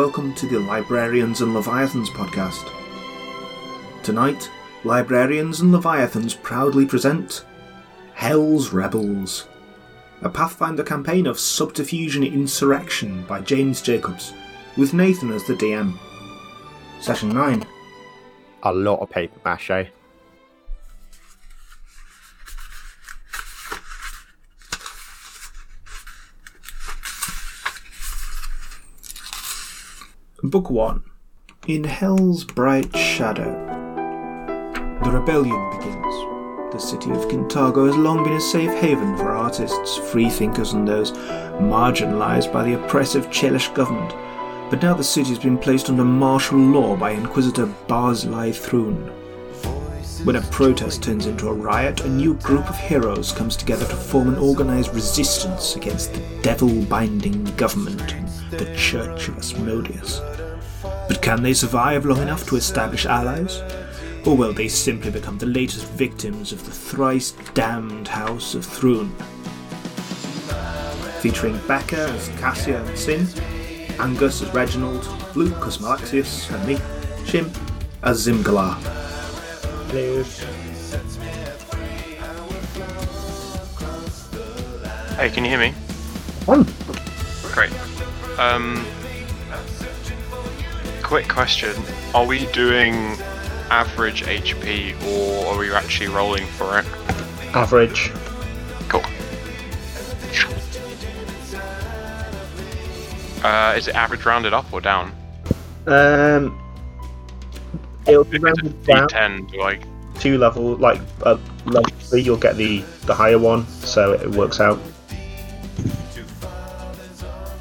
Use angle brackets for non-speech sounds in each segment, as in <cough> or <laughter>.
Welcome to the Librarians and Leviathans podcast. Tonight, Librarians and Leviathans proudly present Hell's Rebels, a Pathfinder campaign of subterfuge and insurrection by James Jacobs, with Nathan as the DM. Session 9. A lot of paper mache. Book 1 In Hell's Bright Shadow. The rebellion begins. The city of Kintargo has long been a safe haven for artists, freethinkers, and those marginalised by the oppressive Chelish government. But now the city has been placed under martial law by Inquisitor Barzillai Thrun. When a protest turns into a riot, a new group of heroes comes together to form an organised resistance against the devil binding government and the Church of Asmodeus. But can they survive long enough to establish allies? Or will they simply become the latest victims of the thrice damned House of Thrun? Featuring Becca as Cassia and Sin, Angus as Reginald, Luke as Malaxius, and me, Shim, as Zimgalar. Hello. Hey, can you hear me? On. Great. Um, quick question: Are we doing average HP, or are we actually rolling for it? Average. Cool. Uh, is it average rounded up or down? Um, it'll be If it's a rounded down D10, do I? two level, like uh, level three, you'll get the the higher one, so it works out.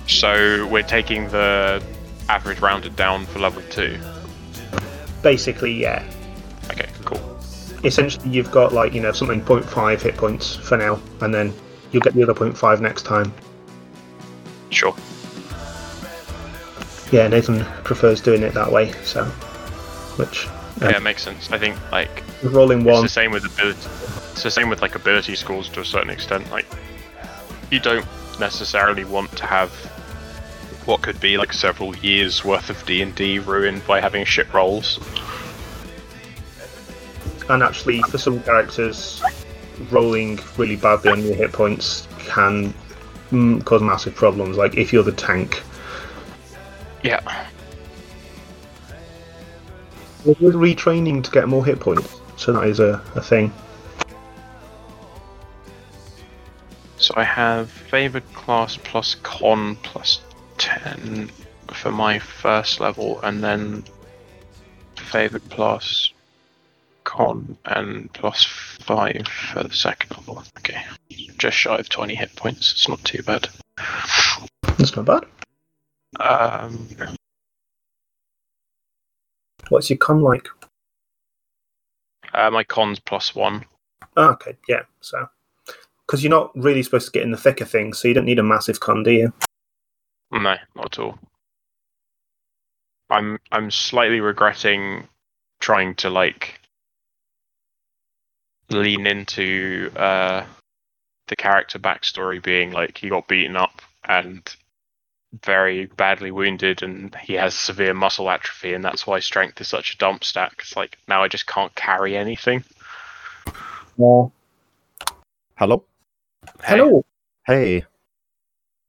So we're taking the average rounded down for level two. Basically, yeah. Okay, cool. Essentially, you've got like you know something 0.5 hit points for now, and then you'll get the other 0.5 next time. Sure. Yeah, Nathan prefers doing it that way, so which uh, Yeah, it makes sense. I think like rolling It's one. the same with ability. It's the same with like ability scores to a certain extent. Like, you don't necessarily want to have what could be like several years worth of D and D ruined by having shit rolls. And actually, for some characters, rolling really badly on your hit points can mm, cause massive problems. Like if you're the tank. Yeah. We're retraining to get more hit points, so that is a, a thing. So I have favored class plus con plus ten for my first level, and then favored plus con and plus five for the second level. Okay, just shy of twenty hit points. It's not too bad. That's not bad. Um, What's your con like? uh, my con's plus one. Ah, okay, yeah. So, because you're not really supposed to get in the thick of things, so you don't need a massive con, do you? No, not at all. I'm I'm slightly regretting trying to like lean into uh the character backstory being like he got beaten up and very badly wounded and he has severe muscle atrophy and that's why strength is such a dump stat. It's like now I just can't carry anything. Yeah. Hello. Hey, Hello. Hey.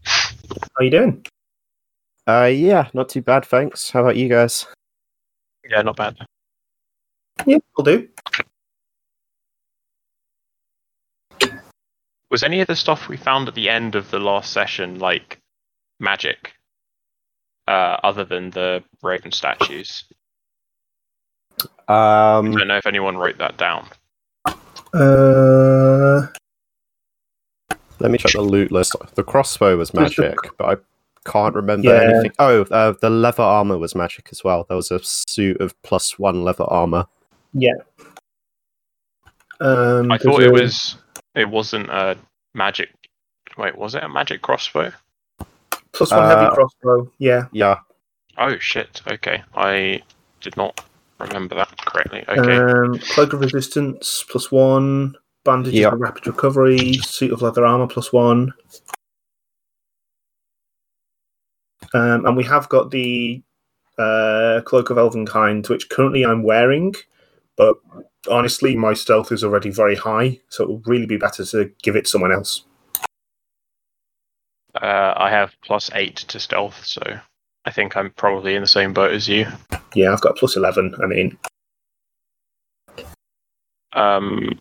How you doing? Uh, yeah, not too bad, thanks. How about you guys? Yeah, not bad. Yeah, will do. Was any of the stuff we found at the end of the last session like magic? Uh, other than the raven statues. I Um, don't know if anyone wrote that down. Uh, let me check the loot list. The crossbow was magic, but I can't remember Yeah. anything. Oh, uh, the leather armor was magic as well. There was a suit of plus one leather armor. yeah. Um, I thought it a- was. It wasn't a magic. Wait, was it a magic crossbow? plus one heavy uh, crossbow. Yeah. Yeah, Oh shit. Okay, I did not remember that correctly. Okay, Um, cloak of resistance plus one. Bandages Yeah. for rapid recovery. Suit of leather armor plus one. Um, and we have got the uh, Cloak of Elvenkind, which currently I'm wearing, but honestly, my stealth is already very high, so it would really be better to give it to someone else. Uh, I have plus eight to stealth, so I think I'm probably in the same boat as you. Yeah, I've got plus 11. I mean, Um,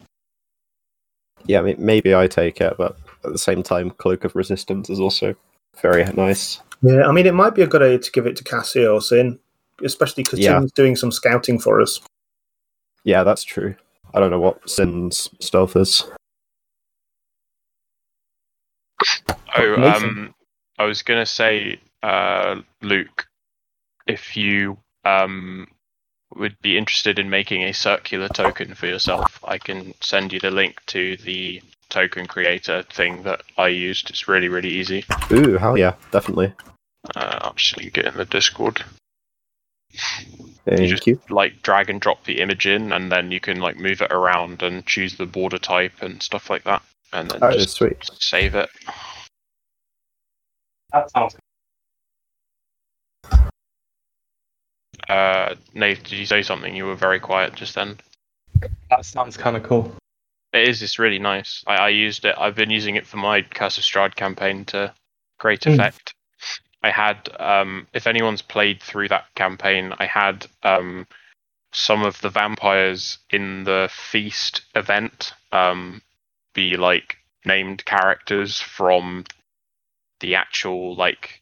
Yeah, I mean, maybe I take it, but at the same time, Cloak of Resistance is also very nice. Yeah, I mean, it might be a good idea to give it to Cassie or Sin, especially because Yeah. Sin's doing some scouting for us. Yeah, that's true. I don't know what Sin's stealth is. oh, um, I was gonna say, uh, Luke, if you um would be interested in making a circular token for yourself, I can send you the link to the token creator thing that I used. It's really, really easy. Ooh, hell yeah, definitely. Uh, I'll just link it in the Discord. Thank just- you. Like drag and drop the image in, and then you can like move it around and choose the border type and stuff like that, and then Oh, just sweet. save it. That sounds Uh, Nate, did you say something? You were very quiet just then. that sounds kind of cool. It is. It's really nice. I, I used it. I've been using it for my Curse of Strahd campaign to great Mm. effect. I had, um, if anyone's played through that campaign, I had um, some of the vampires in the feast event um, be like named characters from the actual like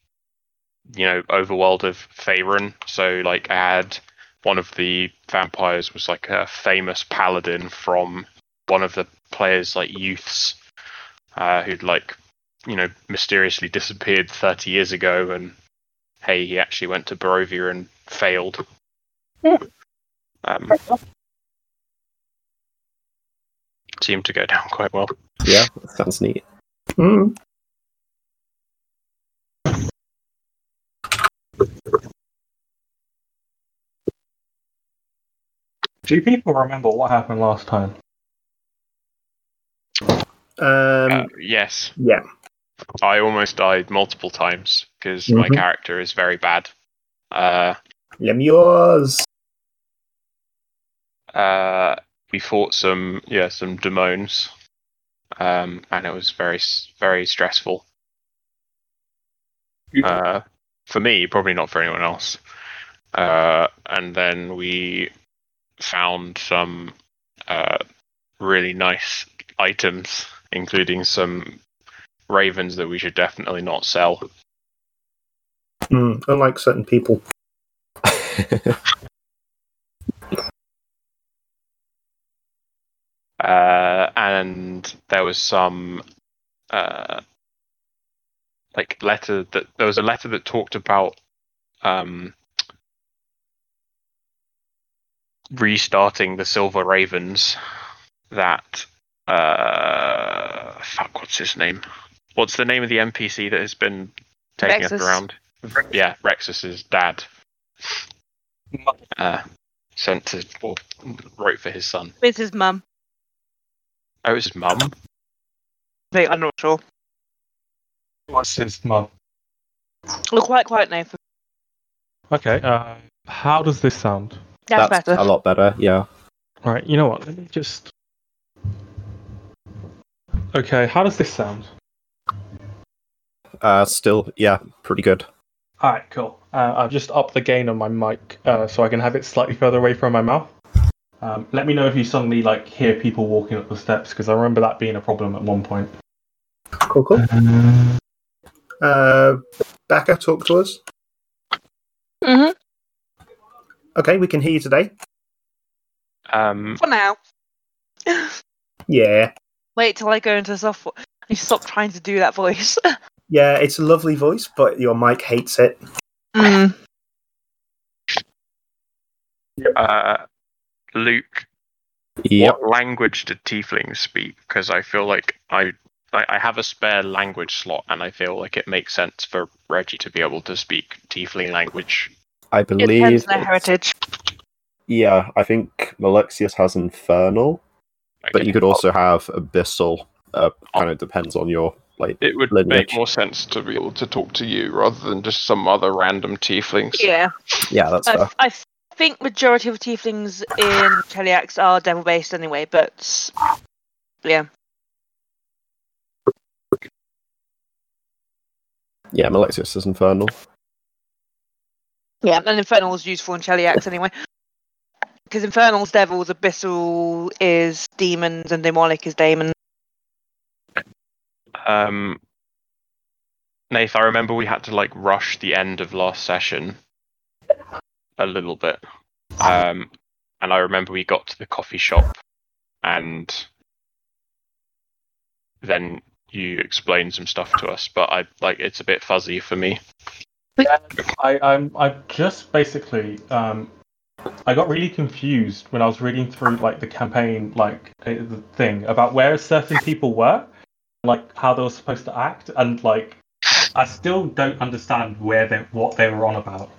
you know overworld of Faerun. So like I had one of the vampires was like a famous paladin from one of the players like youths uh, who'd like you know mysteriously disappeared 30 years ago and hey he actually went to Barovia and failed um, seemed to go down quite well Yeah, sounds neat. Mm. Do people remember what happened last time? Um, uh, yes yeah. I almost died multiple times because my Mhm. character is very bad uh, Lemures. uh, we fought some yeah some demons um, and it was very very stressful uh, for me probably not for anyone else uh, and then we found some uh, really nice items including some ravens that we should definitely not sell Mm, unlike certain people. <laughs> uh, and there was some uh, like letter that there was a letter that talked about um, restarting the Silver Ravens. That uh, fuck, what's his name? What's the name of the NPC that has been taking us Rexus. around? Yeah, Rexus's dad. Uh, sent to or wrote for his son. With his mum. Oh, it was his mum. Wait, I'm not sure. What's his mum? Look quite quiet, Nathan. Okay, uh, how does this sound? That's, That's better. a lot better, yeah. Right, you know what? Let me just. Okay, how does this sound? Uh, still, yeah, pretty good. Alright, cool. Uh, I've just upped the gain on my mic uh, so I can have it slightly <laughs> further away from my mouth. Um, let me know if you suddenly like hear people walking up the steps because I remember that being a problem at one point. Cool, cool. Uh, Becca, talk to us. hmm Okay, we can hear you today. Um, For now. Yeah. Wait till I go into software. You stop trying to do that voice. <laughs> Yeah, it's a lovely voice, but your mic hates it. mm. uh, Luke, Yep. what language did Tieflings speak? Because I feel like I, I I have a spare language slot, and I feel like it makes sense for Reggie to be able to speak Tiefling language. I It believe. depends on their heritage. Yeah, I think Malexius has Infernal, but you could also have Abyssal uh, kind of depends on your like. It would Lineage. make more sense to be able to talk to you rather than just some other random tieflings. Yeah. Yeah, that's I, fair. I think majority of tieflings in Cheliax are devil based anyway, but yeah. Yeah, Malexius is infernal. Yeah, and Infernal is useful in Cheliax anyway. Because Infernal's devils, Abyssal is demons, and Demonic is daemon. Um, Nath, I remember we had to like rush the end of last session a little bit. Um, and I remember we got to the coffee shop and then you explained some stuff to us, but I like it's a bit fuzzy for me. I, I'm I just basically um, I got really confused when I was reading through like the campaign like uh, the thing about where certain people were, like how they were supposed to act, and like I still don't understand where they what they were on about.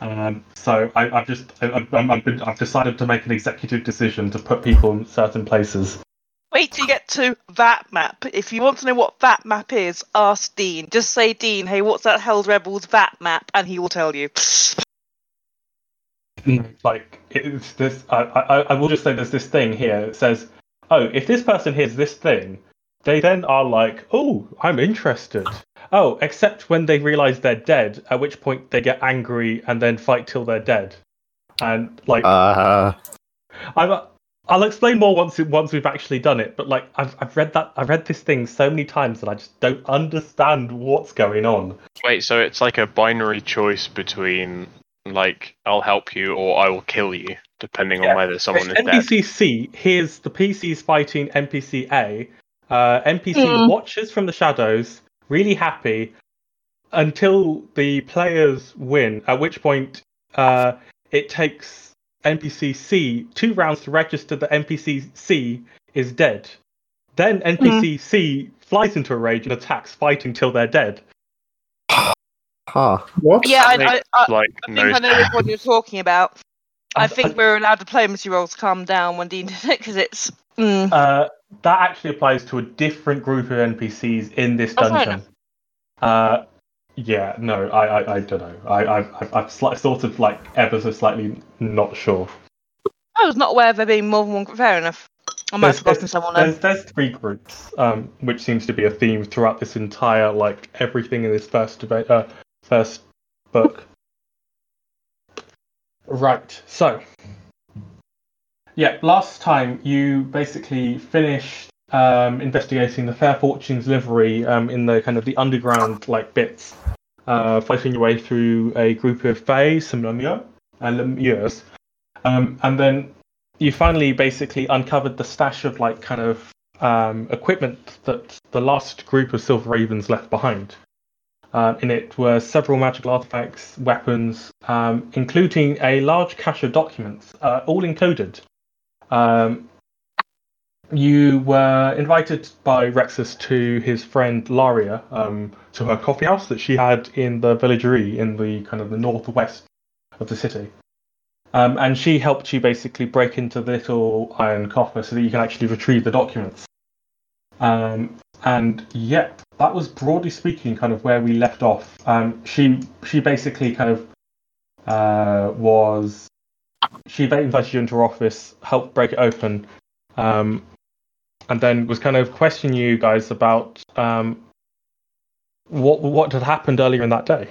Um, so I, I've just I, I've decided to make an executive decision to put people in certain places. Wait till you get to that map. If you want to know what that map is, ask Dean. Just say, Dean, hey, what's that Hell's Rebels that map? And he will tell you. Like it's this I, I I will just say there's this thing here that says oh if this person hears this thing they then are like oh i'm interested oh except when they realize they're dead at which point they get angry and then fight till they're dead and like Uh, I'm, I'll explain more once once we've actually done it. But like I've I've read that I've read this thing so many times that I just don't understand what's going on. Wait, so it's like a binary choice between like I'll help you or I will kill you, depending Yeah. on whether someone is dead. NPC C here's the PCs fighting NPC A. Uh, NPC Mm. watches from the shadows, really happy, until the players win. At which point, uh, it takes NPC C two rounds to register that NPC C is dead. Then NPC C flies into a rage and attacks, fighting till they're dead. Huh. What? yeah, I, I, I, like I no think I know which one you're talking about. I <laughs> I- think I- we're allowed diplomacy rolls to calm down when Dean did it because it's. Mm. Uh, that actually applies to a different group of NPCs in this Oh, dungeon. Uh, yeah, no, I, I, I don't know. I, I, I've, I've sli- sort of like ever so slightly not sure. I was not aware of there being more than one group. Fair enough. I might have forgotten someone then. there's, there's three groups, um, which seems to be a theme throughout this entire like everything in this first debate, uh, first book. Right. So, yeah, last time you basically finished um, investigating the Fair Fortunes livery um, in the kind of the underground like bits, uh, fighting your way through a group of Fae, some Lemure, and Lemures, um, and then you finally basically uncovered the stash of like kind of um, equipment that the last group of Silver Ravens left behind. Uh, in it were several magical artifacts, weapons, um, including a large cache of documents, uh, all encoded. Um, you were invited by Rexus to his friend Laria um, to her coffee house that she had in the Villegre in the kind of the northwest of the city. Um, and she helped you basically break into the little iron coffer so that you can actually retrieve the documents. And yeah, that was broadly speaking kind of where we left off. Um, she she basically kind of uh, was she invited you into her office, helped break it open, um, and then was kind of questioning you guys about um, what what had happened earlier in that day.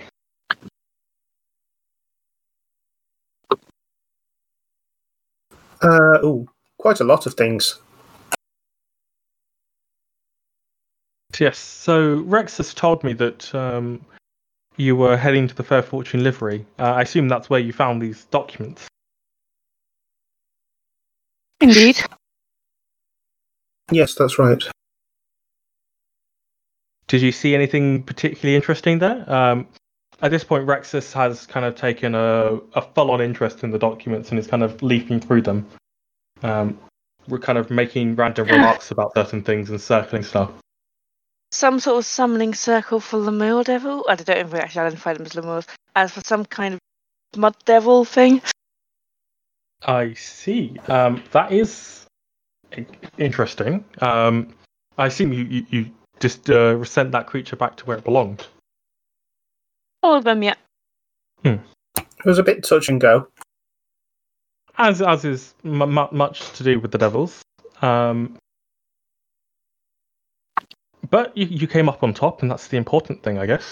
Uh, oh, quite a lot of things. Yes. So Rex has told me that um, you were heading to the Fair Fortune livery. Uh, I assume that's where you found these documents. Indeed. Yes, that's right. Did you see anything particularly interesting there? Um, at this point, Rexus has kind of taken a, a full-on interest in the documents and is kind of leafing through them. Um, we're kind of making random <sighs> remarks about certain things and circling stuff. Some sort of summoning circle for Lemur Devil. I don't know if we actually identify them as Lemurs. As for some kind of mud devil thing. I see. Um, that is interesting. Um, I assume you you, you just uh, sent that creature back to where it belonged. All of them, yeah. It was a bit touch and go. as as is m- m- much to do with the devils. Um, but you, you came up on top, and that's the important thing, I guess.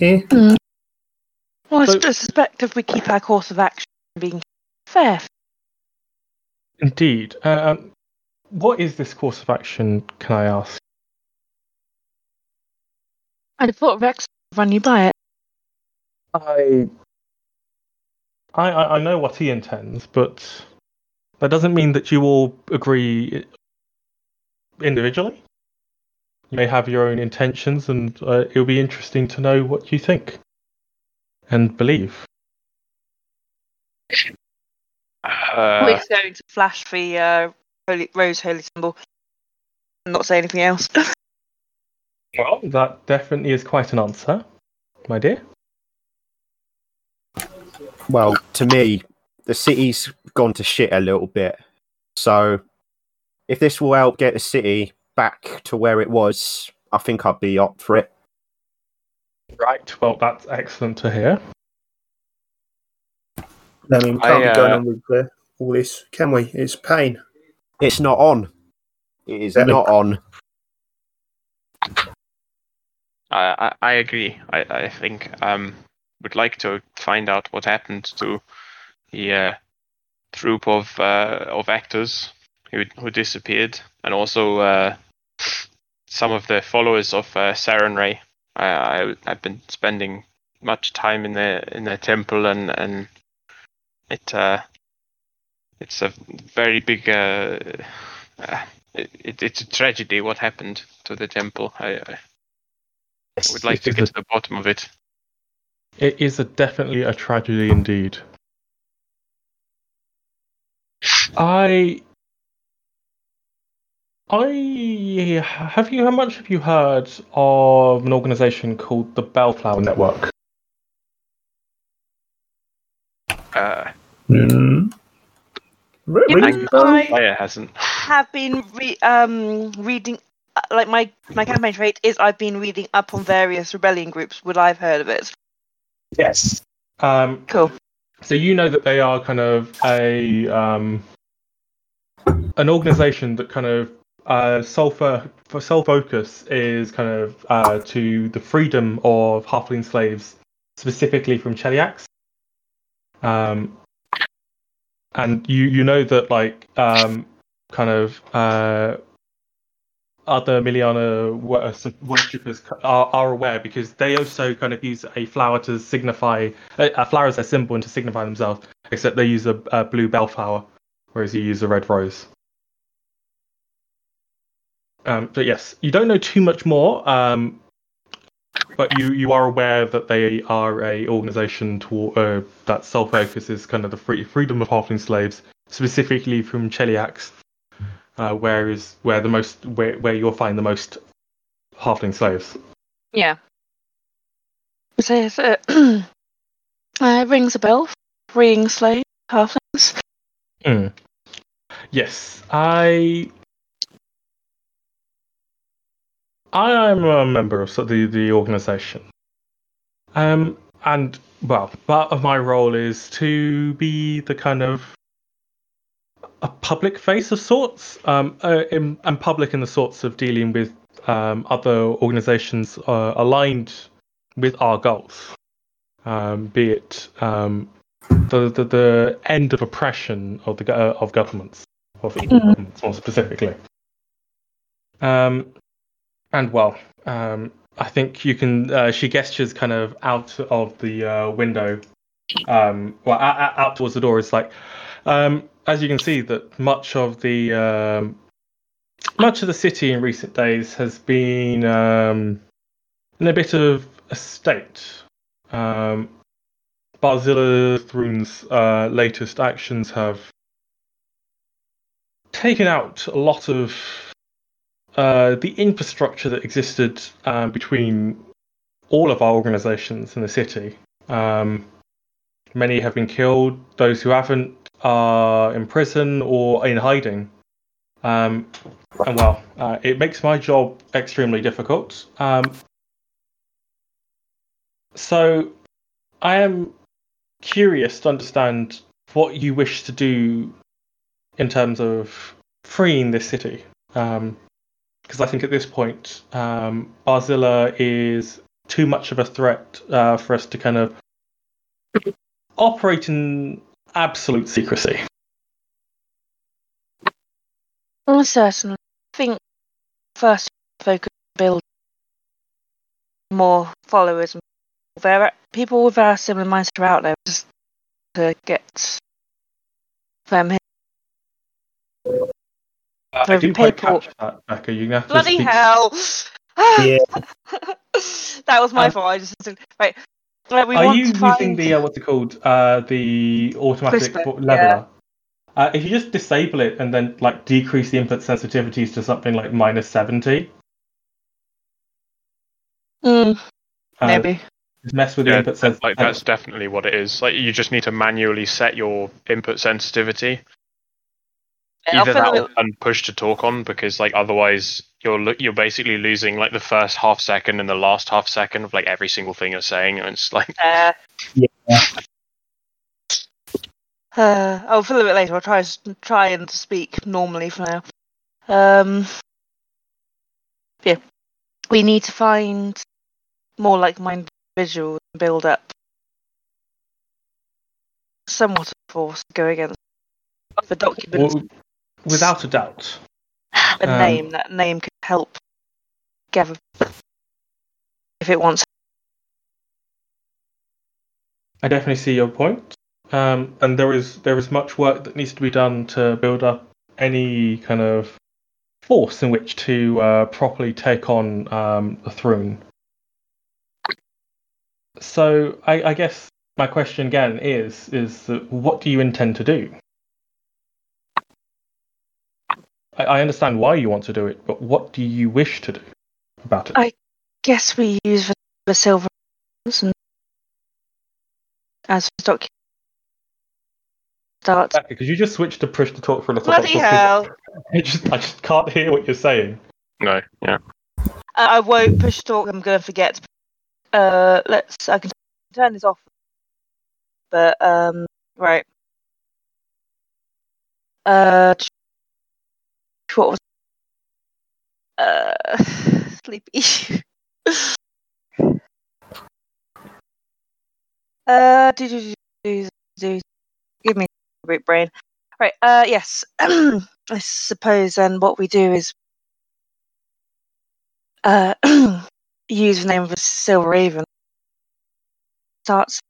Yeah. Well, I So- s- suspect if we keep our course of action being fair. Indeed. Uh, Um, what is this course of action? Can I ask? I'd thought Rex would run you by it. I, I, I I know what he intends, but that doesn't mean that you all agree individually. You may have your own intentions, and uh, it'll be interesting to know what you think and believe. Uh, We're going to flash the uh, holy, rose holy symbol and not say anything else. <laughs> Well, that definitely is quite an answer, my dear. Well, to me, the city's gone to shit a little bit. So, if this will help get the city back to where it was, I think I'd be up for it. Right. Well, that's excellent to hear. I mean, we I, can't be going uh, on with uh, all this, can we? It's pain. It's not on. It is Really? not on. I, I, I agree. I, I think um would like to find out what happened to the uh, troop of uh, of actors who who disappeared, and also uh, some of the followers of uh, Sarenrae. I, I I've been spending much time in their in the temple, and and it uh, it's a very big. Uh, uh, it, it's a tragedy what happened to the temple. I, I would like to get is to the bottom of it. it is a, definitely a tragedy indeed. I. I have you how much have you heard of an organization called the Bellflower Network? Uh, Mm. Re- Yeah, really? I Fire hasn't. have been re- um, reading, uh, like my, my campaign trait is I've been reading up on various rebellion groups. Would I've heard of it? Yes. Um, Cool. So you know that they are kind of a um, an organization that kind of uh, sole for, sole focus is kind of uh, to the freedom of halfling slaves, specifically from Cheliax. Um, and you you know that like um, kind of uh, other Milani worshippers are, are aware because they also kind of use a flower to signify a a flower as their symbol and to signify themselves, except they use a, a blue bellflower, whereas you use a red rose. Um, but yes, you don't know too much more, um, but you, you are aware that they are a organization to, uh, that sole focus is kind of the free, freedom of halfling slaves, specifically from Cheliax, uh, where is where the most where, where you'll find the most halfling slaves. Yeah. So yes, <clears throat> uh, uh, rings a bell. Freeing slave halflings. Mm. Yes, I. I am a member of the the organization. Um, and well, part of my role is to be the kind of a public face of sorts, um, uh, in, and public in the sorts of dealing with um, other organizations uh, aligned with our goals, um, be it um, the, the the end of oppression of the uh, of governments of evil governments more specifically. Um, and well, um, I think you can. Uh, she gestures kind of out of the uh, window, um, well, out, out- towards the door. It's like, um, as you can see, that much of the um, much of the city in recent days has been um, in a bit of a state. Um, uh, latest actions have taken out a lot of uh, the infrastructure that existed um, between all of our organizations in the city. Um, many have been killed. Those who haven't are in prison or in hiding. Um, and well, uh, it makes my job extremely difficult. Um, so, I am curious to understand what you wish to do in terms of freeing this city. Because I think at this point, um, Barzillai is too much of a threat uh, for us to kind of operate in absolute secrecy. I certainly. I think first focus build more followers there people with our similar minds are out there just to get them. Uh, I So didn't quite people- catch that, Becca. You have to Bloody speak- hell! Yeah. <laughs> that was my Um, fault. I just right. Right, we Are want you to using find... the uh, what's it called? Uh, the automatic CRISPR, bo- leveler. Uh, if you just disable it and then like decrease the input sensitivities to something like minus seventy, Mm, maybe. just mess with the input sensitivity. like that's definitely what it is. Like you just need to manually set your input sensitivity, I'll either that or and push to talk on, because like otherwise you're lo- you're basically losing like the first half second and the last half second of like every single thing you're saying, and it's like Uh, Yeah. <sighs> Uh, I'll fill a bit later. I'll try try and speak normally for now. Um, yeah, we need to find more like-minded individuals and build up somewhat of force to go against the documents. Well, without a doubt. a um, name that name could help gather if it wants. I definitely see your point. Um, and there is there is much work that needs to be done to build up any kind of force in which to uh, properly take on um, the throne. So I, I guess my question again is is that what do you intend to do? I, I understand why you want to do it, but what do you wish to do about it? I- Guess we use the, the silver and as the document starts. Because you just switched to push to talk for a little Bloody bit. hell! <laughs> I just, I just can't hear what you're saying. no, yeah. Uh, I won't push talk. I'm going to forget. Uh, let's. I can turn this off. But um, right. Uh, what was? Uh, <sighs> sleepy. <laughs> uh, do do do do. Give me a bit brain. Right. Uh, yes. <clears throat> I suppose then what we do is uh, <clears throat> use the name of a silver raven. Starts.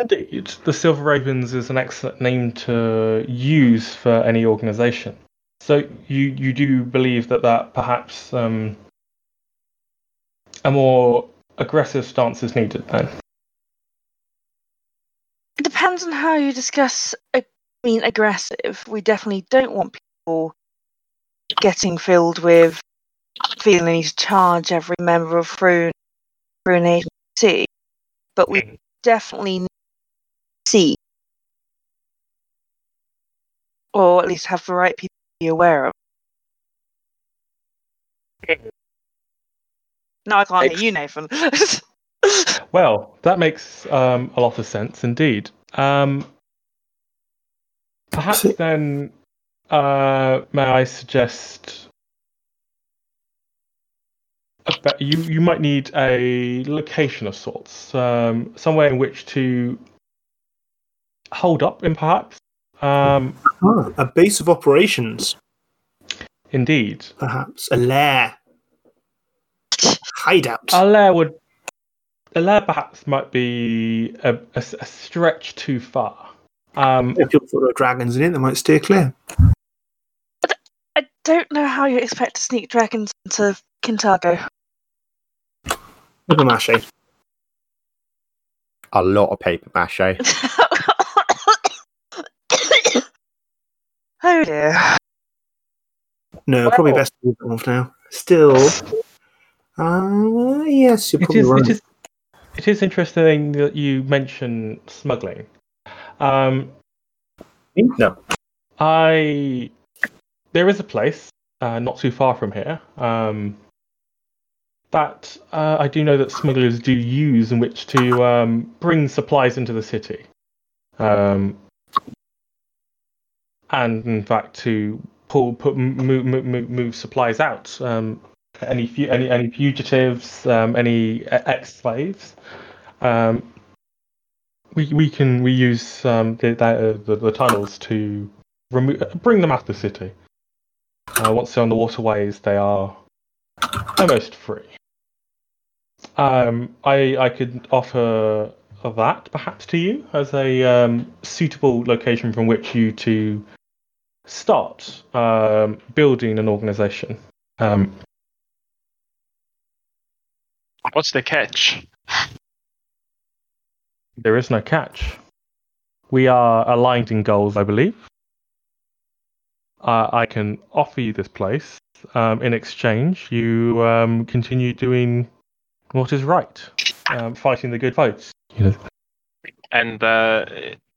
Indeed, the Silver Ravens is an excellent name to use for any organisation. So you you do believe that that perhaps um, a more aggressive stance is needed then? It depends on how you discuss. I mean, aggressive. We definitely don't want people getting filled with feeling need to charge every member of Froon, Froon agency, but we definitely need to see, or at least have the right people to be aware of. No, I can't hear you, Nathan. <laughs> Well, that makes um, a lot of sense indeed. Um, perhaps So- then, uh, may I suggest a you you might need a location of sorts, um, somewhere in which to hold up in, perhaps. Um, Ah, a base of operations, indeed, perhaps. A lair. Hideout. a lair would a lair perhaps might be a stretch too far. Um, if you've got dragons in it, they might steer clear. I don't know how you expect to sneak dragons into Kintargo. Paper mache. A lot of paper mache. <laughs> oh dear. No, probably best to move it on for now. Still, uh, yes, you're It probably is, right. it is. It is interesting that you mention smuggling. Um, No. I there is a place uh, not too far from here um, that uh, I do know that smugglers do use in which to um, bring supplies into the city, um, and in fact to pull put move move, move supplies out. Um, any any any fugitives, um, any ex slaves. Um, we we can we use um, the, the, the the tunnels to remove bring them out of the city. Uh, once they're on the waterways, they are almost free. Um, I I could offer that perhaps to you as a um, suitable location from which you to start um, building an organization. Um, What's the catch? There is no catch. We are aligned in goals, I believe. Uh, I can offer you this place. Um, in exchange, you um, continue doing what is right, um, fighting the good fights. You know. And uh,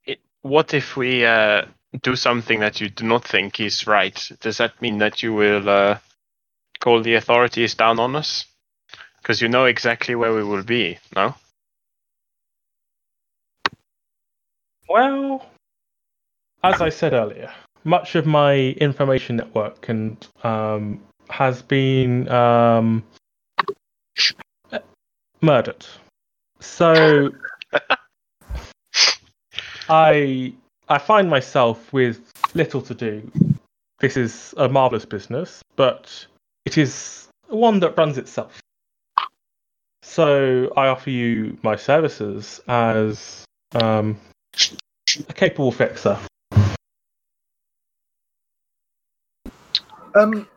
it, what if we uh, do something that you do not think is right? Does that mean that you will uh, call the authorities down on us? Because you know exactly where we will be, no? Well, as I said earlier, much of my information network and um, has been um, murdered. So <laughs> I I find myself with little to do. This is a marvelous business, but it is one that runs itself. So I offer you my services as um, a capable fixer. Um,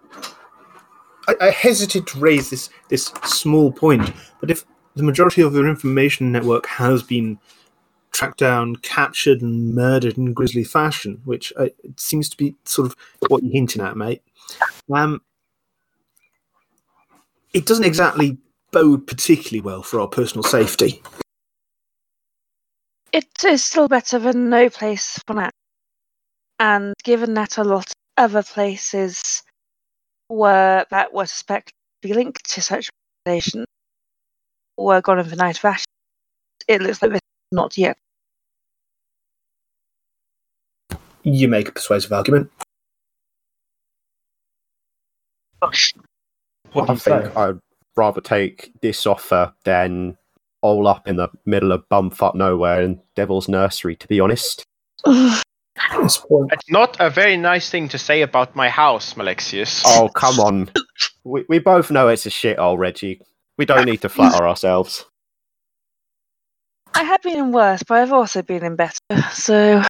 I, I hesitate to raise this this small point, but if the majority of your information network has been tracked down, captured, and murdered in grisly fashion, which uh, seems to be sort of what you're hinting at, mate. Um, it doesn't exactly bode particularly well for our personal safety. It is still better than no place for now. And given that a lot of other places were that were suspected to be linked to such organizations were gone in the night of ashes, it looks like this is not yet. You make a persuasive argument. What do I you say? think I'd rather take this offer than all up in the middle of bumfuck nowhere in Devil's Nursery, to be honest. Yes, It's not a very nice thing to say about my house, Malexius. Oh, come on. We, we both know it's a shithole, Reggie. We don't need to flatter ourselves. I have been in worse, but I've also been in better. So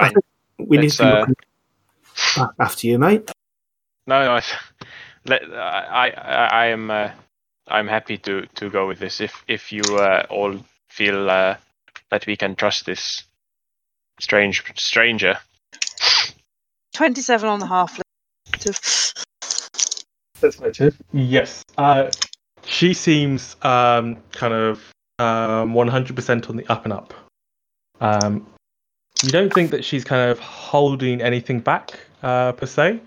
Fine. <laughs> we need Let's, to uh, look after you, mate. No, no. I, <laughs> let, I, I, I am, uh, I'm happy to, to go with this. If, if you uh, all feel uh, that we can trust this strange stranger. 27 on the half. Yes. Uh, she seems um, kind of um, 100% on the up and up. Um, you don't think that she's kind of holding anything back uh, per se.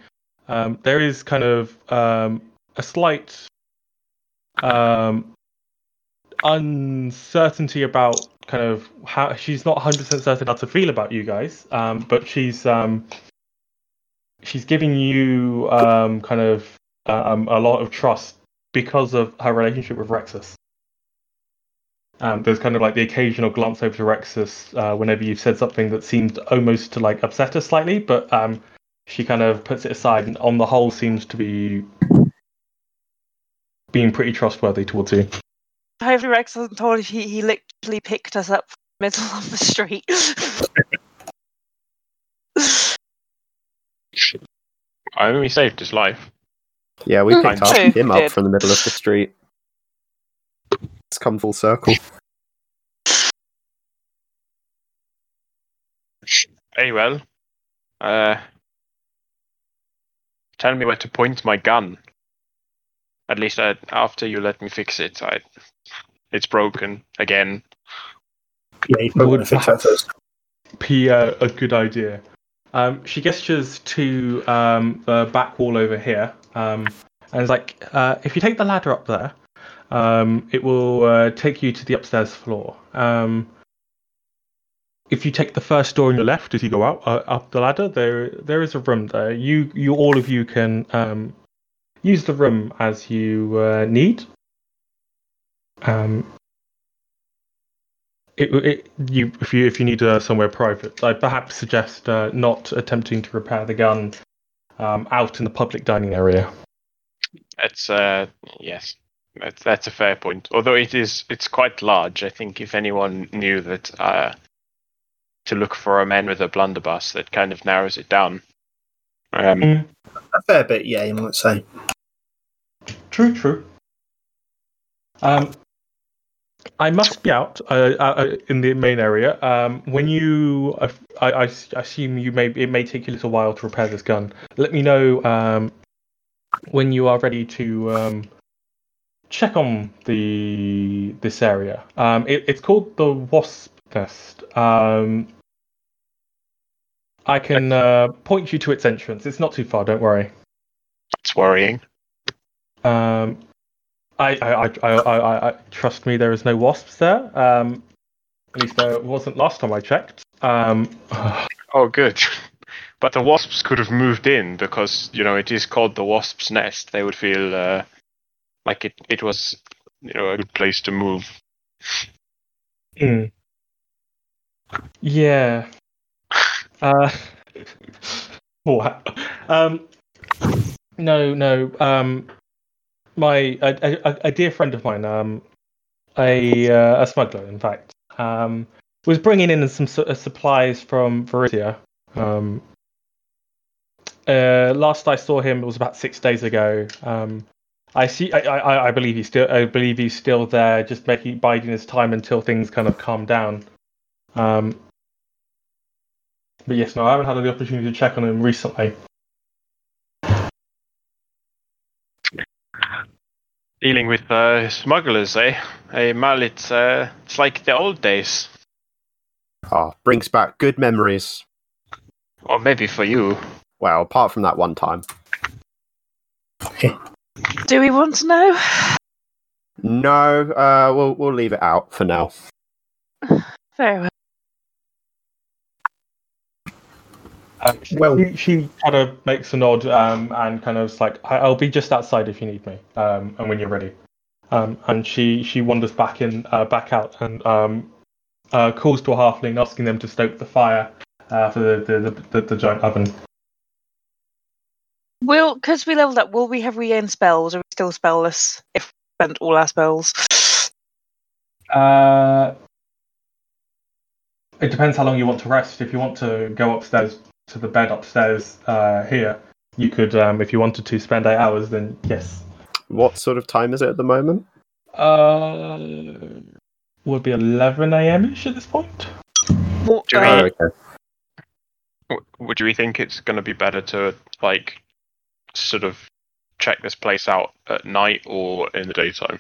Um, there is kind of um, a slight um, uncertainty about kind of how she's not 100% certain how to feel about you guys, um, but she's um, she's giving you um, kind of a lot of trust because of her relationship with Rexus. Um, there's kind of like the occasional glance over to Rexus uh, whenever you've said something that seemed almost to like upset her slightly, but um, she kind of puts it aside and on the whole seems to be being pretty trustworthy towards you. Hopefully Rex hasn't told you he, he literally picked us up from the middle of the street. <laughs> I mean, we saved his life. Yeah, we Mm, picked up true, him up did. from the middle of the street. It's come full circle. Very well. Uh, tell me where to point my gun. At least uh, after you let me fix it. I, it's broken again. Yeah, you Would want fix that perhaps- be a, a good idea. Um, she gestures to um, the back wall over here, um, and is like, uh, "If you take the ladder up there, um, it will uh, take you to the upstairs floor. Um, if you take the first door on your left as you go out uh, up the ladder, there there is a room there. You you all of you can um, use the room as you uh, need. Um, it, it, you, if you if you need uh, somewhere private, I'd perhaps suggest uh, not attempting to repair the gun um, out in the public dining area. That's uh yes. That's that's a fair point. Although it is it's quite large. I think if anyone knew that uh to look for a man with a blunderbuss, that kind of narrows it down. Um, Mm. A fair bit, yeah, you might say. True, true. Um, I must be out uh, uh, in the main area. Um, when you, I, I, I assume you may it may take you a little while to repair this gun. Let me know um, when you are ready to um, check on the this area. Um, it, it's called the Wasp Nest. Um, I can uh, point you to its entrance. It's not too far. Don't worry. That's worrying. Um, I, I, I, I, I, I trust me. There is no wasps there. Um, at least there wasn't last time I checked. Um, Oh, good. <laughs> But the wasps could have moved in because you know it is called the wasp's nest. They would feel uh, like it it was you know a good place to move. hmm. Yeah. <laughs> Uh, <laughs> wow. Um, no, no. Um, my a, a, a dear friend of mine, um, a uh, a smuggler, in fact, um, was bringing in some uh, supplies from Veritia. Um, uh, last I saw him, it was about six days ago. Um, I see. I, I, I believe he's still. I believe he's still there, just making biding his time until things kind of calm down. Um, but yes, no, I haven't had the opportunity to check on him recently. Dealing with uh, smugglers, eh? Hey, Mal, it's uh, it's like the old days. Ah, brings back good memories. Or maybe for you. Well, apart from that one time. <laughs> Do we want to know? No, uh, we'll we'll leave it out for now. Very well. Um, she, Well- she, she kind of makes a nod um, and kind of is like, "I- "I'll be just outside if you need me, um, and when you're ready." Um, and she she wanders back in, uh, back out, and um, uh, calls to a halfling, asking them to stoke the fire uh, for the the, the, the the giant oven. Will because we leveled up, will we have regained spells or are we still spellless if we spent all our spells? Uh, it depends how long you want to rest. If you want to go upstairs to the bed upstairs uh, here, you could, um, if you wanted to spend eight hours, then yes. What sort of time is it at the moment? Uh, would be 11 a.m. ish at this point. What, Do we- Oh, okay. W- Would you think it's going to be better to like sort of check this place out at night or in the daytime?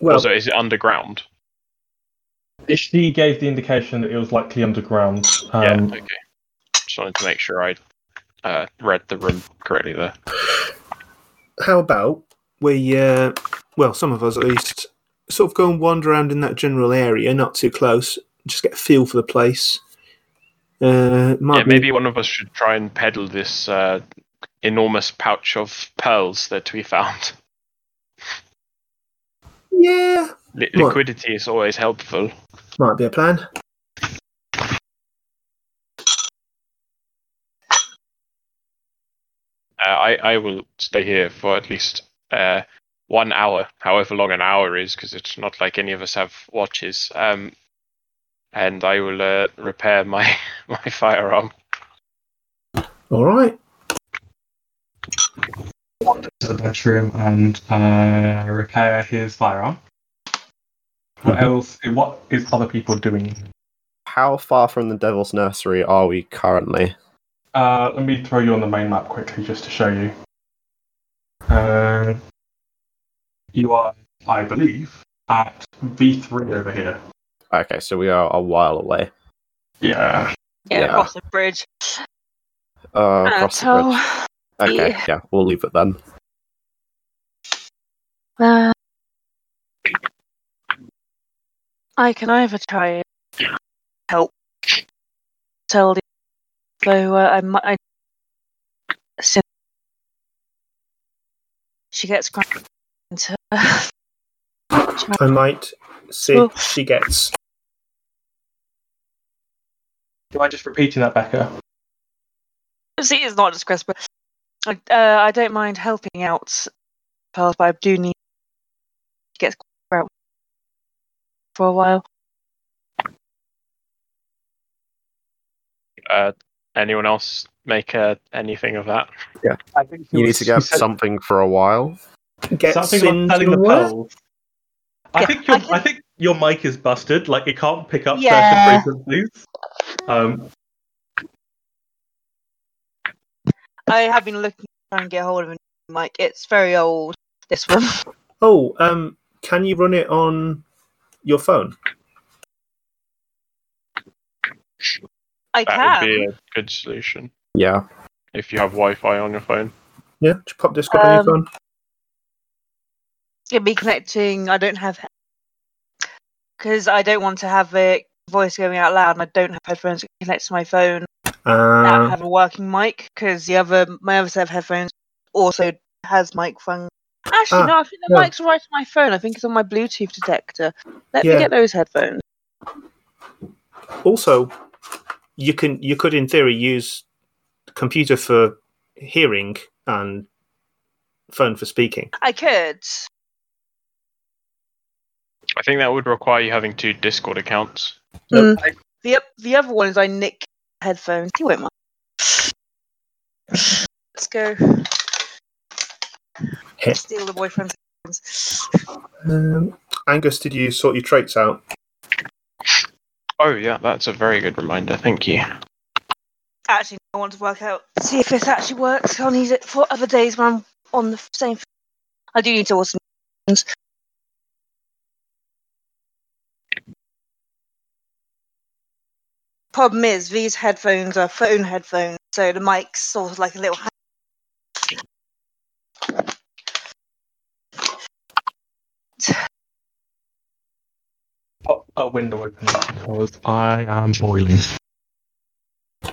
Well, also, is it underground? She gave the indication that it was likely underground. Um, yeah. Okay. Just wanted to make sure I uh, read the room correctly there. How about we, uh, well, some of us at least, sort of go and wander around in that general area, not too close, just get a feel for the place. Uh, might yeah, be- maybe one of us should try and peddle this uh, enormous pouch of pearls that we found. Yeah, Li- liquidity is always helpful. might be a plan. Uh, I I will stay here for at least uh, one hour, however long an hour is, because it's not like any of us have watches. Um, and I will uh, repair my <laughs> my firearm. All right. To the bedroom and uh, repair his firearm. What else? What is other people doing? How far from the Devil's Nursery are we currently? Uh, let me throw you on the main map quickly just to show you. Uh, you are, I believe, at V3 over here. Okay, so we are a while away. Yeah. Yeah, Yeah. across the bridge. Uh, Uh, across the bridge. Okay, yeah. yeah, we'll leave it then. uh, I can either try and help tell the though uh, I might. I, since she gets cracked into. <laughs> I might see Well- if she gets. Do I just repeating that, Becca? See, it's not just Crespo. I, uh, I don't mind helping out, but I do need to get out for a while. Uh, anyone else make uh, anything of that? I think You need to get something for a while. Get something Sin about selling the work? pearls. I Yeah, think your I can- I think your mic is busted. Like it can't pick up Yeah. certain frequencies. Um, I have been looking to try and get hold of a new mic. It's very old. This one. <laughs> Oh, um, can you run it on your phone? I That can. would be a good solution Yeah. if you have Wi-Fi on your phone. Yeah, just pop Discord on your Um, phone. It'd be connecting. I don't have because I don't want to have a voice going out loud, and I don't have headphones that connect to my phone that Uh, have a working mic. Because the other my other set of headphones also has mic function. Actually, Ah, no, I think the no. mic's right on my phone. I think it's on my Bluetooth detector. Let Yeah. me get those headphones. also, you can you could in theory use computer for hearing and phone for speaking. I could. I think that would require you having two Discord accounts. Nope. Mm. The the other one is I nick headphones. He won't mind. Let's go. Heh. Steal the boyfriend's headphones. Um, Angus, did you sort your traits out? Oh yeah, that's a very good reminder. Thank you. Actually, I want to work out see if this actually works. I'll need it for other days when I'm on the same. I do need to also. Problem is, these headphones are phone headphones, so the mic's sort of like a little. pop a window open because I am boiling.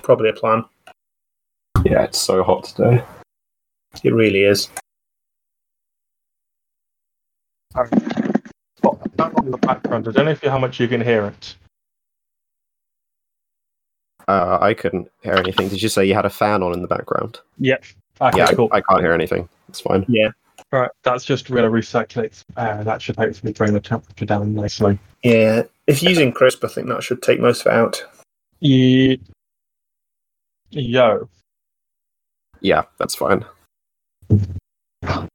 Probably a plan. Yeah, it's so hot today. It really is. Pop that on the background. I don't know if you how much you can hear it. Uh, I couldn't hear anything. Did you say you had a fan on in the background? Yep. Okay, yeah, I- cool. I, can't hear anything. It's fine. Yeah. Right, that's just going to recirculate. Uh, that should hopefully bring the temperature down nicely. Yeah, if using crisp, I think that should take most of it out. Ye- Yo. Yeah, that's fine. Now,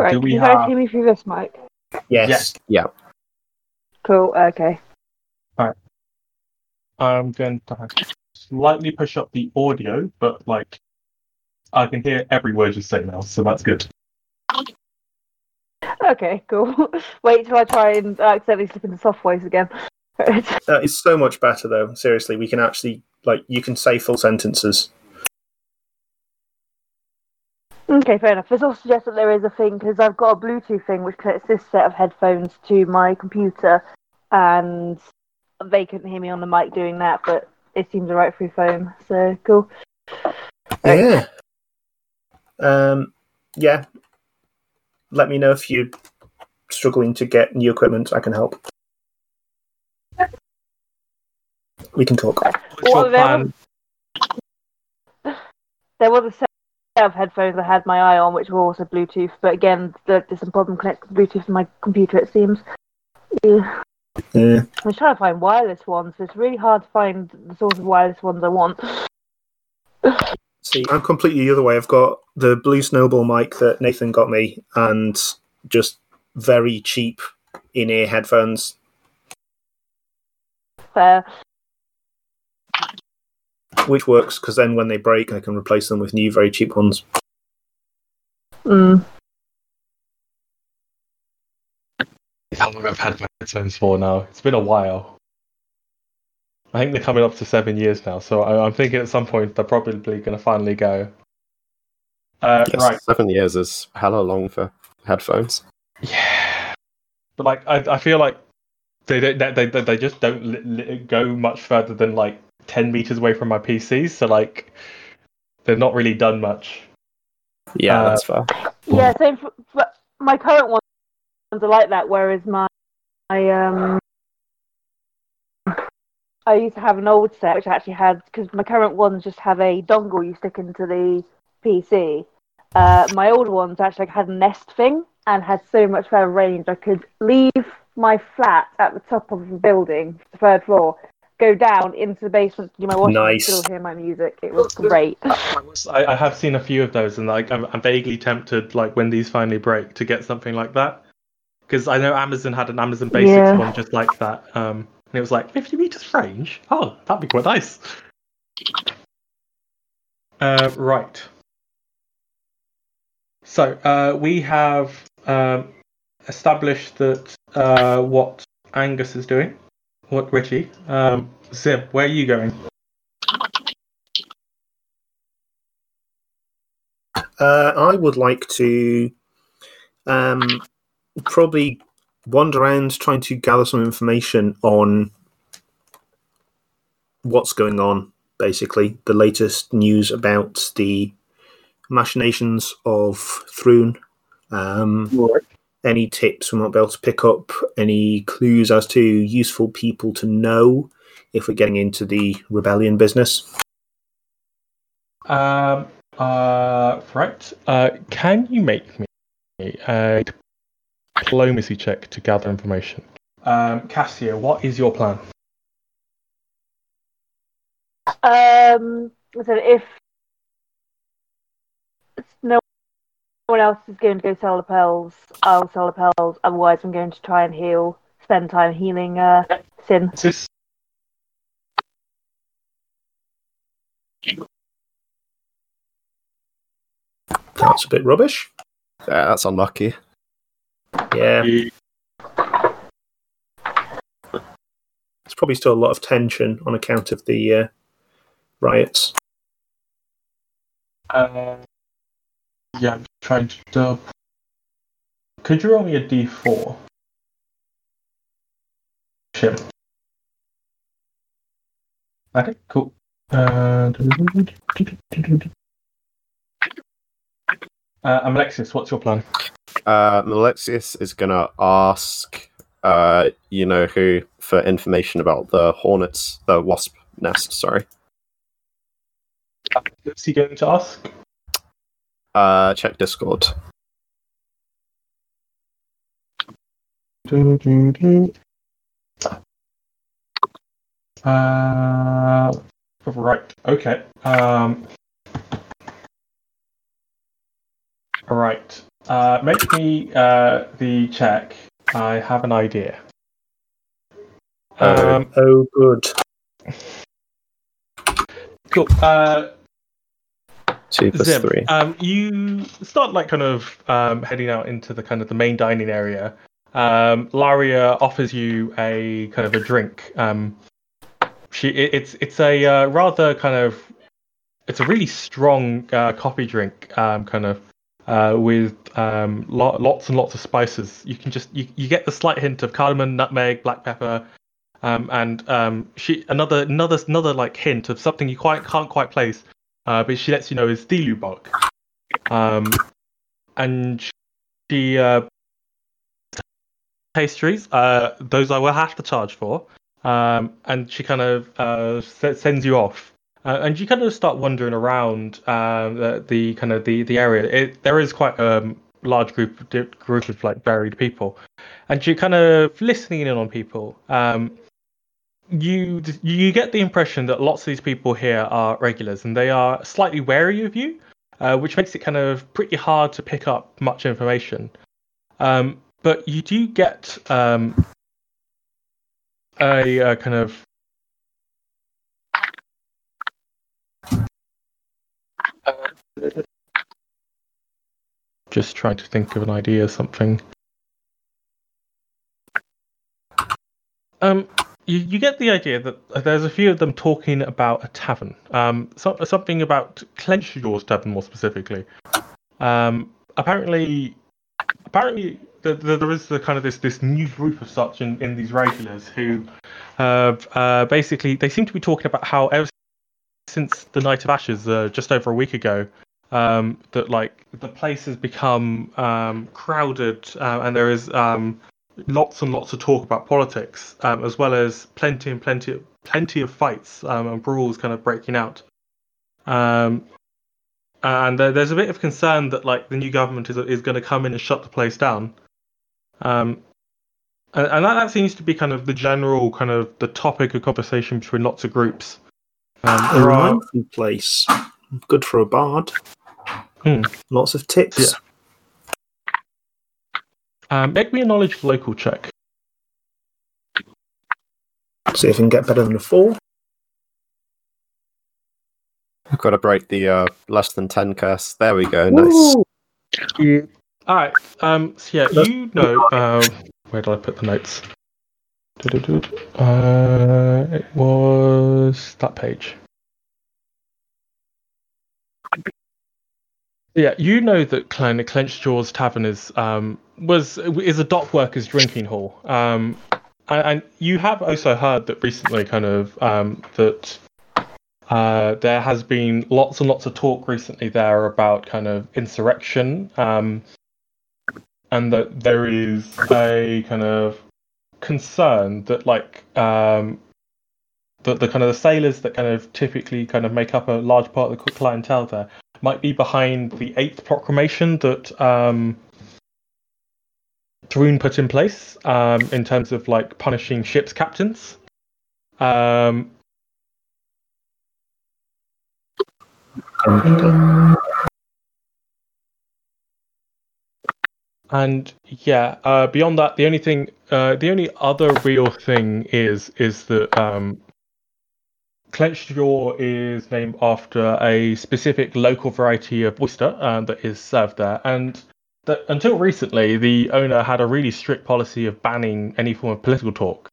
Right, do can we you guys hear me through this mic? Yes. Yes. Cool, okay. I'm going to slightly push up the audio, but like I can hear every word you say now, so that's good. Okay, cool. <laughs> Wait till I try and uh, accidentally slip into soft voice again. <laughs> Uh, that is so much better, though. Seriously, we can actually like you can say full sentences. okay, fair enough. This also suggests that there is a thing because I've got a Bluetooth thing which connects this set of headphones to my computer, and they couldn't hear me on the mic doing that, but it seems alright through phone. So cool. Yeah. Um. Yeah. Let me know if you're struggling to get new equipment. I can help. We can talk. What's Well, your there plan? There was a set of headphones I had my eye on, which were also Bluetooth, but again, there's some problem connecting Bluetooth to my computer. It seems. Yeah. Yeah. I'm trying to find wireless ones, it's really hard to find the sort of wireless ones I want. See, I'm completely the other way. I've got the Blue Snowball mic that Nathan got me, and just very cheap in-ear headphones. Fair. which works because then when they break, I can replace them with new, very cheap ones. Mm. How long I've had my headphones for now. It's been a while. I think they're coming up to seven years now, so I, I'm thinking at some point they're probably going to finally go. Uh, Yes, Right. Seven years is hella long for headphones. Yeah, but like I, I feel like they don't they, they, they just don't li- li- go much further than like ten meters away from my PCs. So like they've not really done much. Yeah, Uh, that's fair. Yeah, same. For, for my current ones are like that. Whereas my, my um, I used to have an old set which actually had because my current ones just have a dongle you stick into the PC. Uh, my old ones actually had a nest thing and had so much further range. I could leave my flat at the top of the building, the third floor, go down into the basement, do my washing, Nice. and still hear my music. It was great. I, I have seen a few of those, and like I'm, I'm vaguely tempted, like when these finally break, to get something like that. Because I know Amazon had an Amazon Basics Yeah. one just like that, um, and it was like 50 meters range. Oh, that'd be quite nice. Uh, right. So uh, we have um, established that uh, what Angus is doing, what Richie. Um, Zib, where are you going? Uh, I would like to um, probably wander around trying to gather some information on what's going on, basically, the latest news about the machinations of Thrune. Um, any tips we might be able to pick up, any clues as to useful people to know if we're getting into the rebellion business. Um, uh, right. Uh, can you make me a diplomacy check to gather information? Um, Cassia, what is your plan? Um, so if no one else is going to go sell the pearls, I'll sell the pearls. Otherwise, I'm going to try and heal, spend time healing uh, Sin. This That's a bit rubbish. Yeah, that's unlucky. Yeah. the- There's probably still a lot of tension on account of the uh, riots. uh, yeah, I'm trying to. Dub. Could you roll me a d4? Shit. Okay, cool. Uh, um, Alexis, what's your plan? Uh, Malexius is gonna ask, uh, you know who, for information about the hornets, the wasp nest. Sorry. What's he going to ask? Uh, check Discord. Uh, right. Okay. Um. All right. Uh, make me uh the check. I have an idea. Um. oh, good. Cool. Uh, Two plus Zim, three. um, you start like kind of um, heading out into the kind of the main dining area. Um, Laria offers you a kind of a drink. Um, she it, it's it's a uh, rather kind of it's a really strong uh, coffee drink, um, kind of uh, with um, lo- lots and lots of spices. You can just you, you get the slight hint of cardamom, nutmeg, black pepper, um, and um, she another another another like hint of something you quite can't quite place uh, but she lets you know is Dilubog. Um, and she uh, pastries, uh, those I will have to charge for. Um, and she kind of uh, sends you off, uh, and you kind of start wandering around um, the, the kind of the the area. It, there is quite a um, large group group of like varied people, and you're kind of listening in on people. Um, you you get the impression that lots of these people here are regulars and they are slightly wary of you, uh, which makes it kind of pretty hard to pick up much information. Um, but you do get um, a, uh kind of just trying to think of an idea, or something. Um, you, you get the idea that there's a few of them talking about a tavern. Um, so, something about Clench Jaws Tavern more specifically. Um, apparently, apparently there, there is the kind of this this new group of such in, in these regulars who uh, basically they seem to be talking about how ever since the Night of Ashes uh, just over a week ago um, that like the place has become um, crowded uh, and there is um, lots and lots of talk about politics um, as well as plenty and plenty of, plenty of fights um, and brawls kind of breaking out um, and there's a bit of concern that like the new government is is going to come in and shut the place down um, and, and that, that, seems to be kind of the general kind of the topic of conversation between lots of groups. Um, a mindful place, good for a bard. Hmm. Lots of tips. Yeah. Um, make me a knowledge local check. See if we can get better than a four. I've got to break the uh, less than 10 curse. There we go. Nice. Yeah. All right. Um. So yeah, you know. Um. Where did I put the notes? Uh, it was that page. Yeah, you know that Clen- Clenched Jaws Tavern is um was is a dock workers drinking hall. Um, and, and you have also heard that recently, kind of um that uh, there has been lots and lots of talk recently there about kind of insurrection um, and that there is a kind of concern that like um, that the kind of the sailors that kind of typically kind of make up a large part of the clientele there might be behind the eighth proclamation that um, Thrune put in place um, in terms of like punishing ships captains. Um, and yeah, uh, beyond that, the only thing, uh, the only other real thing is is that um, Clenched Jaw is named after a specific local variety of oyster uh, that is served there, and that until recently, the owner had a really strict policy of banning any form of political talk.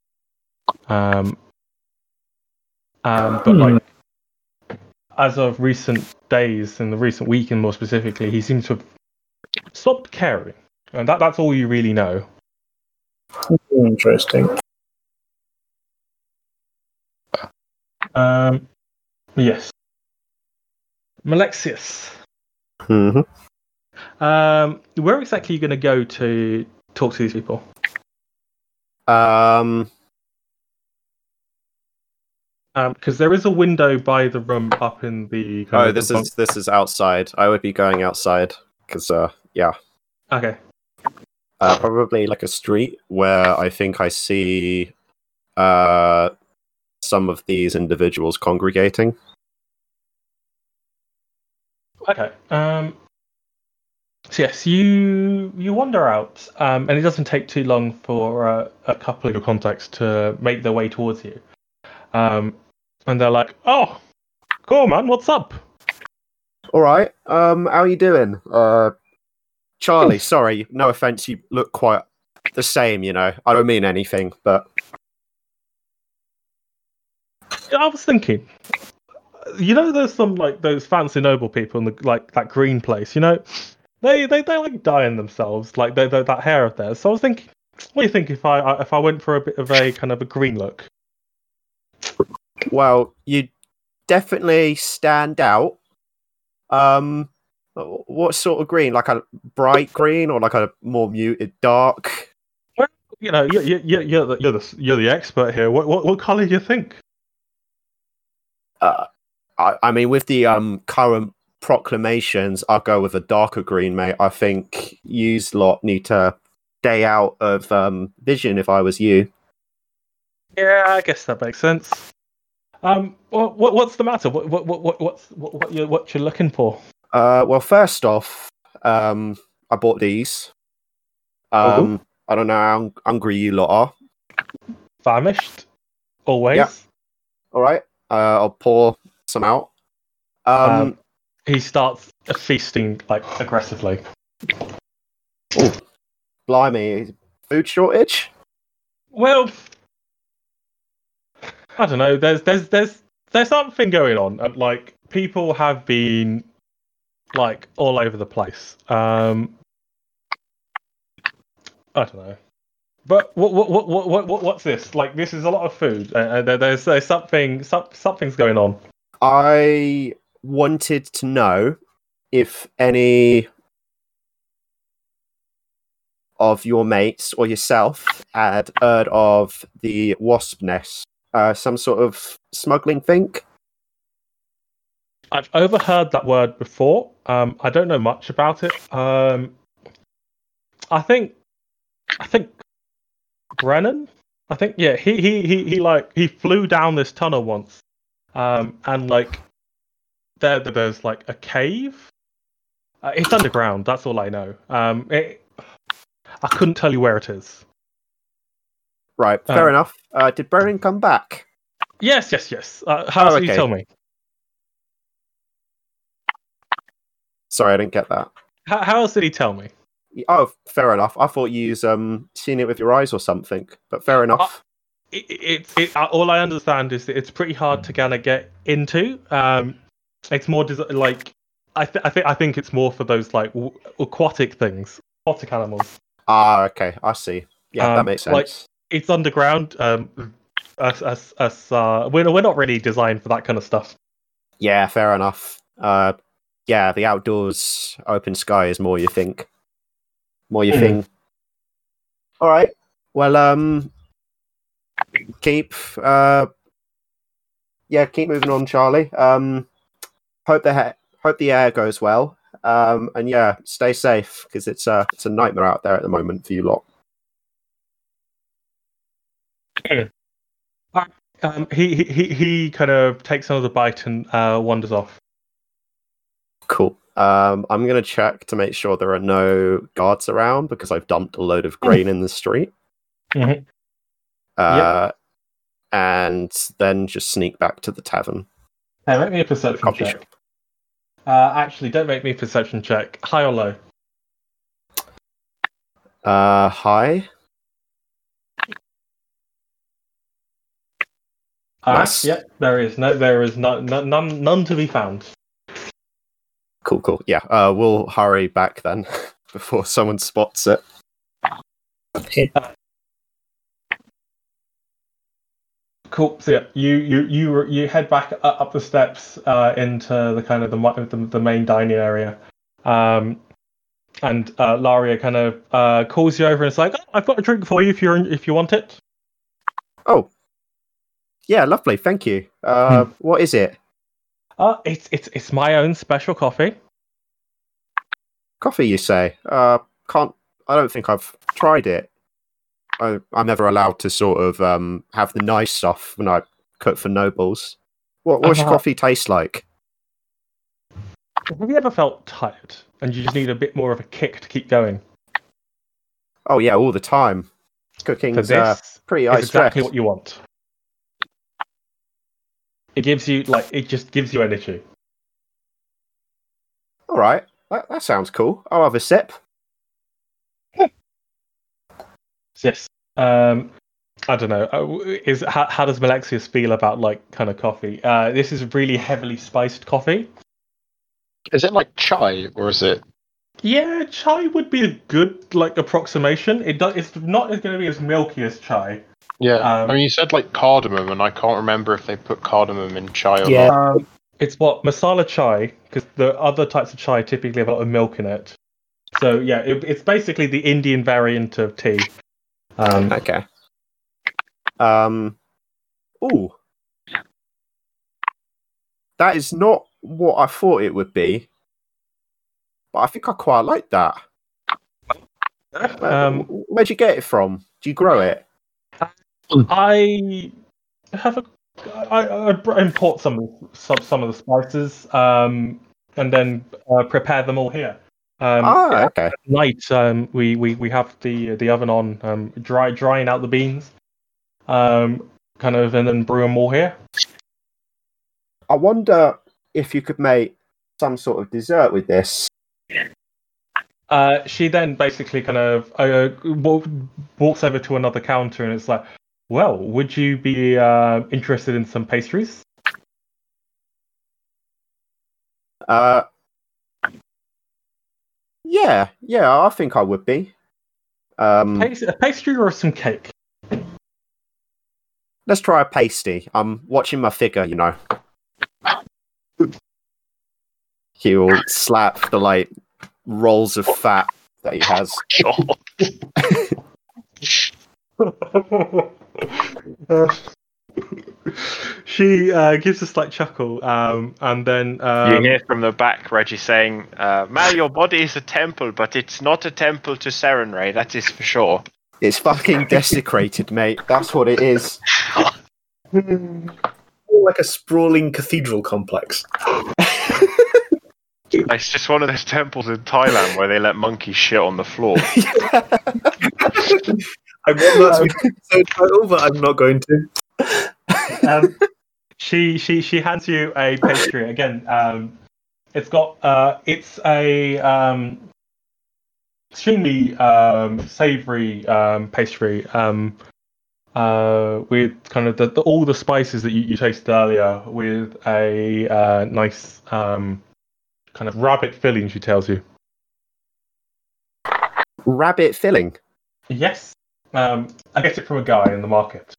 Um, um, but like as of recent days, in the recent week, and more specifically, he seems to have stopped caring. And that, that's all you really know. Interesting. Um, yes. Malexius. Mm-hmm. Um, where exactly are you going to go to talk to these people? Um, because um, there is a window by the room up in the. oh, this is this is outside. I would be going outside because, uh, yeah. Okay. Uh, probably like a street where I think I see uh, some of these individuals congregating. Okay. Um, so yes, you you wander out, um, and it doesn't take too long for uh, a couple of your contacts to make their way towards you. Um, and they're like, "Oh, cool, man. What's up?" All right. Um, how are you doing? Uh, Charlie, sorry, no offense, you look quite the same, you know. I don't mean anything, but I was thinking, you know, there's some like those fancy noble people in the like that green place. You know, they they they like dyeing themselves, like they, they, that hair of theirs. So I was thinking, what do you think if I if I went for a bit of a kind of a green look? Well, you definitely stand out. Um, what sort of green? Like a bright green or like a more muted dark? Well, you know, you're, you're, you're, the, you're, the, you're the expert here. What, what, what color do you think? Uh, I, I mean, with the um, current proclamations, I'll go with a darker green, mate. I think you lot need to stay out of um, vision if I was you. Yeah, I guess that makes sense. Um, what, what what's the matter? What what what what's what, what you're what you're looking for? Uh, well, first off, um, I bought these. Um, I don't know how hungry you lot are. Famished, always. Yeah. All right. Uh, I'll pour some out. Um, um, he starts feasting like aggressively. Oh, blimey! Food shortage. Well, I don't know. There's there's there's there's something going on. Like people have been like all over the place. Um, I don't know. But what what what what what what- what's this? Like this is a lot of food. Uh, Uh, there- there's there's something some, something's going on. I wanted to know if any of your mates or yourself had heard of the wasp nest, uh, some sort of smuggling thing. I've overheard that word before. Um, I don't know much about it. Um, I think, I think Brennan. I think yeah. He he he he like he flew down this tunnel once, um, and like there there's like a cave. Uh, it's underground. That's all I know. Um, it, I couldn't tell you where it is. Right, fair Um, enough. Uh, did Brennan come back? Yes, yes, yes. Uh, how Oh, did you tell me? Sorry, I didn't get that. How, how else did he tell me? Oh, fair enough. I thought you'd um, seen it with your eyes or something, but fair enough. it, it, it, uh, all I understand is that it's pretty hard to kind of get into. Um, it's more desi- like I, th- I think I think it's more for those like w- aquatic things, aquatic animals. Ah, okay, I see. Yeah, that Um, makes sense. like- It's underground. Um, us, us, us. Uh, we're we're not really designed for that kind of stuff. Yeah, fair enough. Uh, yeah, the outdoors, open sky is more you think, more your Hmm. thing. All right. Well, um, keep uh, yeah, keep moving on, Charlie. Um, hope the ha- hope the air goes well. Um, and yeah, stay safe because it's a it's a nightmare out there at the moment for you lot. Um, he, he he he kind of takes another bite and uh, wanders off. Cool. Um, I'm gonna check to make sure there are no guards around because I've dumped a load of grain in the street. Mhm. Uh, and then just sneak back to the tavern. Hey, make me a perception check. shop. Uh, actually, don't make me a perception check. High or low? Uh, hi. Uh, Nice. Yep, there is no, there is no, no, none, none to be found. Cool, cool. Yeah. Uh, we'll hurry back then <laughs> before someone spots it. Cool. So yeah, you you you you head back up the steps uh, into the kind of the, the the main dining area, um, and uh, Laria kind of uh, calls you over and is like, oh, "I've got a drink for you if you're in, if you want it." Oh. Yeah, lovely. Thank you. Uh, what is it? Uh, it's it's it's my own special coffee. Coffee, you say? Uh, can't. I don't think I've tried it. I, I'm never allowed to sort of um have the nice stuff when I cook for nobles. What what's Uh-huh. coffee taste like? Have you ever felt tired and you just need a bit more of a kick to keep going? Oh yeah, all the time. So Cooking's this uh, pretty is exactly stress. what you want. It gives you like it just gives you energy. All right, that, that sounds cool. I'll have a sip. <laughs> Yes. Um, I don't know. Uh, Is how, how does Malexius feel about like kind of coffee? Uh, this is really heavily spiced coffee. Is it like chai or is it? Yeah, chai would be a good like approximation. It does. It's not going to be as milky as chai. Yeah, Um, I mean you said like cardamom, and I can't remember if they put cardamom in chai or Yeah. not. Um, it's what masala chai because the other types of chai typically have a lot of milk in it. So yeah, it, it's basically the Indian variant of tea. Um, Okay. Um. Ooh. That is not what I thought it would be, but I think I quite like that. Where- um, Where'd you get it from? Do you grow it? I have a. I, I import some of the- some some of the spices, um, and then uh, prepare them all here. Um, ah, okay. At night, um, we, we we have the the oven on, um, dry drying out the beans, um, kind of, and then brew them all here. I wonder if you could make some sort of dessert with this. Uh, she then basically kind of uh, walks over to another counter and it's like, Well, would you be uh, interested in some pastries? Uh, yeah, yeah, I think I would be. Um, Pas- a pastry or some cake? let's try a pasty. I'm watching my figure, you know. He will slap the like rolls of fat that he has. <laughs> God. <laughs> she uh, gives a slight chuckle, um, and then um, you hear from the back Reggie saying, uh, Mal, your body is a temple, but it's not a temple to Sarenrae, that is for sure. It's fucking <laughs> desecrated, mate. That's what it is. Like a sprawling cathedral complex. It's just one of those temples in Thailand where they let monkeys shit on the floor. <laughs> I want that to be <laughs> the episode title, but I'm not going to. um, she she she hands you a pastry again. Um, it's got uh, it's a um, extremely um, savoury um, pastry um, uh, with kind of the, the, all the spices that you, you tasted earlier, with a uh, nice um, kind of rabbit filling. She tells you. Rabbit filling. Yes, um, I get it from a guy in the market.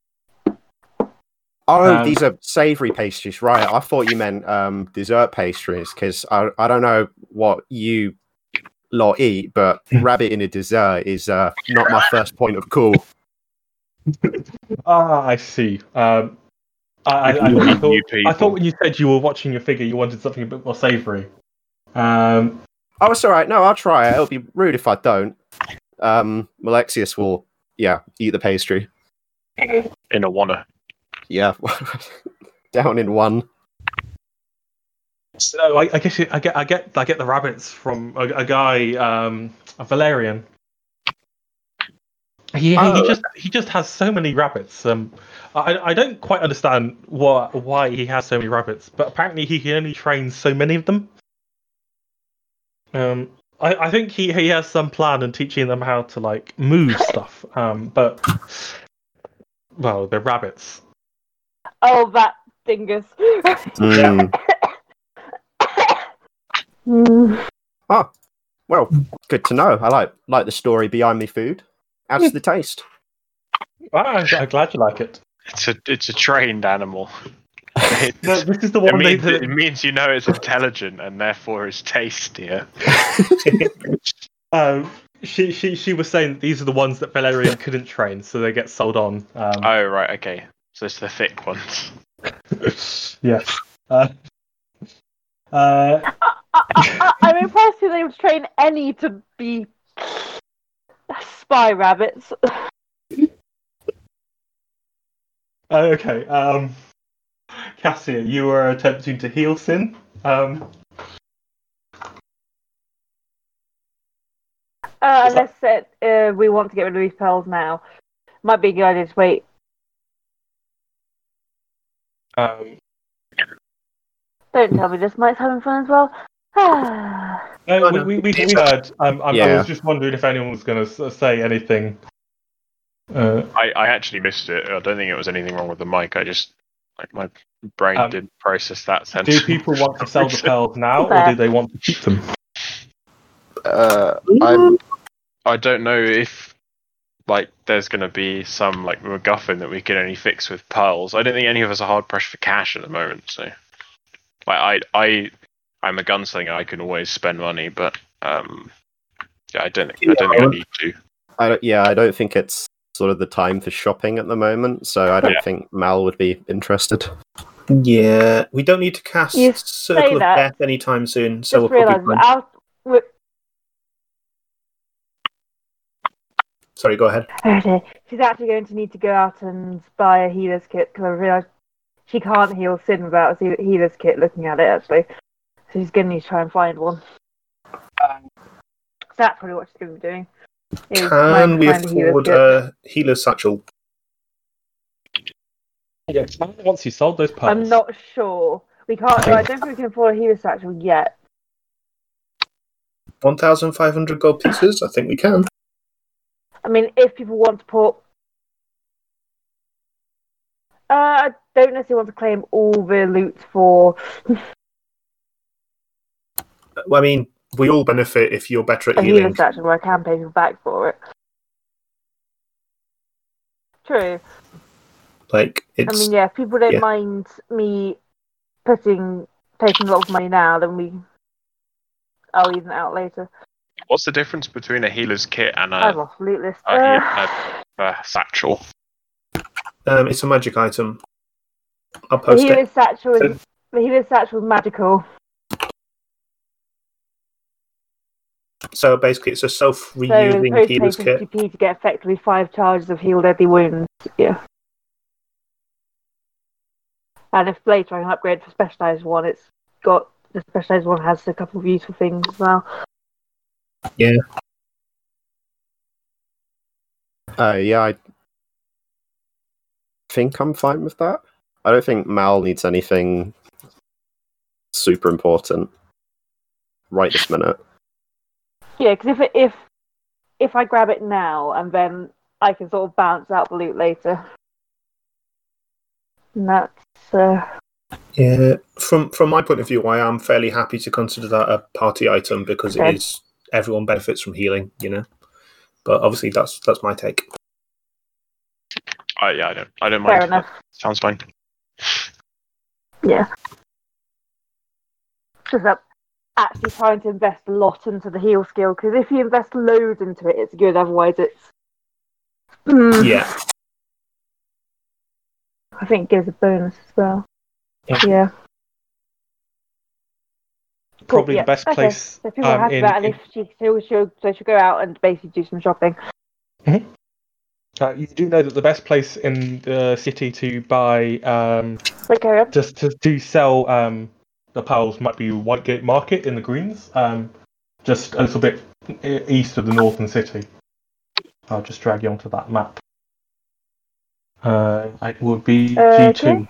Oh, Um, these are savoury pastries, right? I thought you meant um, dessert pastries because I, I don't know what you lot eat, but <laughs> rabbit in a dessert is uh, not my first point of call. <laughs> Ah, I see. Um, I, I, I, I thought. I thought when you said you were watching your figure, you wanted something a bit more savoury. Um, Oh, it's all right. No, I'll try it. It'll be rude if I don't. Um, Malexius will, yeah, eat the pastry. In a wanna. Yeah, <laughs> down in one. so I, I guess you, I get I get I get the rabbits from a, a guy, um, a Valerian. He, he Oh. just he just has so many rabbits. Um, I I don't quite understand what why he has so many rabbits, but apparently he can only train so many of them. Um, I, I think he, he has some plan in teaching them how to like move <laughs> stuff. Um, but well, they're rabbits. Oh, that dingus. Mm. Mm. <coughs> Well, good to know. I like like the story behind me food. Adds to the taste. Ah, I'm, I'm glad you like it. It's a it's a trained animal. It, No, this is the it one they, means, it means you know it's intelligent and therefore it's tastier. <laughs> um, she, she she was saying that these are the ones that Valerian couldn't train, so they get sold on. Um, Oh right, okay. So it's the thick ones. <laughs> yes. Uh, uh, I, I, I'm impressed that they would train any to be spy rabbits. <laughs> okay. Um, <laughs> Cassia, you were attempting to heal Sin. Um, Uh, unless it, uh, we want to get rid of these pearls now. Might be a good idea to wait. um, Don't tell me this mic's having fun as well. Ah. <sighs> no, Oh, we, we, we heard. Um, I, I was just wondering if anyone was going to say anything. Uh, I, I actually missed it. I don't think it was anything wrong with the mic. I just like my brain Um, didn't process that sentence. do people want to sell the pearls now, or do they want to keep them? Uh, I'm I don't know if like there's going to be some like MacGuffin that we can only fix with pearls. I don't think any of us are hard pressed for cash at the moment. So, like I I I'm a gunslinger. I can always spend money, but um, yeah, I don't think I don't think I need to. I don't, yeah, I don't think it's sort of the time for shopping at the moment, so I don't Yeah. think Mal would be interested. Yeah, we don't need to cast You Circle of that. Death anytime soon, so Just we'll probably realised find- we- Sorry, go ahead. Okay, she's actually going to need to go out and buy a healer's kit because I realised she can't heal Sin without a healer's kit. Looking at it, actually, so she's going to need to try and find one. Um, So that's probably what she's going to be doing. Is trying Can to we find a healer's afford kit. a healer satchel? Yeah, once you sold those pearls. I'm not sure. We can't. I don't think we can afford a healer's satchel yet. 1,500 gold pieces? I think we can. I mean, if people want to put Uh, I don't necessarily want to claim all the loot for. <laughs> Well, I mean, we all benefit if you're better at a healing. healing section where I can pay people back for it. True. Like I mean, yeah, if people don't yeah. mind me putting taking a lot of money now, then we. I'll even out later. What's the difference between a healer's kit and I've a, lost loot list. a, <laughs> Uh, a, a satchel? um, it's a magic item. I'll the post it. healer's satchel is the healer's satchel is magical. So basically, it's a self-reusing opposed to healer's paying kit. 50p to get effectively five charges of heal deadly wounds. Yeah. And if later I can upgrade for specialized one, it's got the specialized one has a couple of useful things as well. Uh, yeah, I think I'm fine with that. I don't think Mal needs anything super important right this minute. Yeah, because if it, if if I grab it now and then I can sort of balance out the loot later. And that's uh, Yeah, from from my point of view, I am fairly happy to consider that a party item because it Okay. is everyone benefits from healing, you know. But obviously, that's that's my take. Uh, yeah, I don't. I don't fair mind. enough. Sounds fine. Yeah. Just that actually trying to invest a lot into the heal skill because if you invest loads into it, it's good. Otherwise, it's. Mm, Yeah, I think it gives a bonus as well. Yeah. Yeah. Probably yeah, the best okay. place So people um, happy in, about it. in- If she still should, so she'll go out and basically do some shopping. uh, you do know that the best place in the city to buy um, But carry just to, to sell um, the pearls might be Whitegate Market in the Greens, um, just a little bit east of the northern city. I'll just drag you onto that map. Uh, it would be Okay. G2.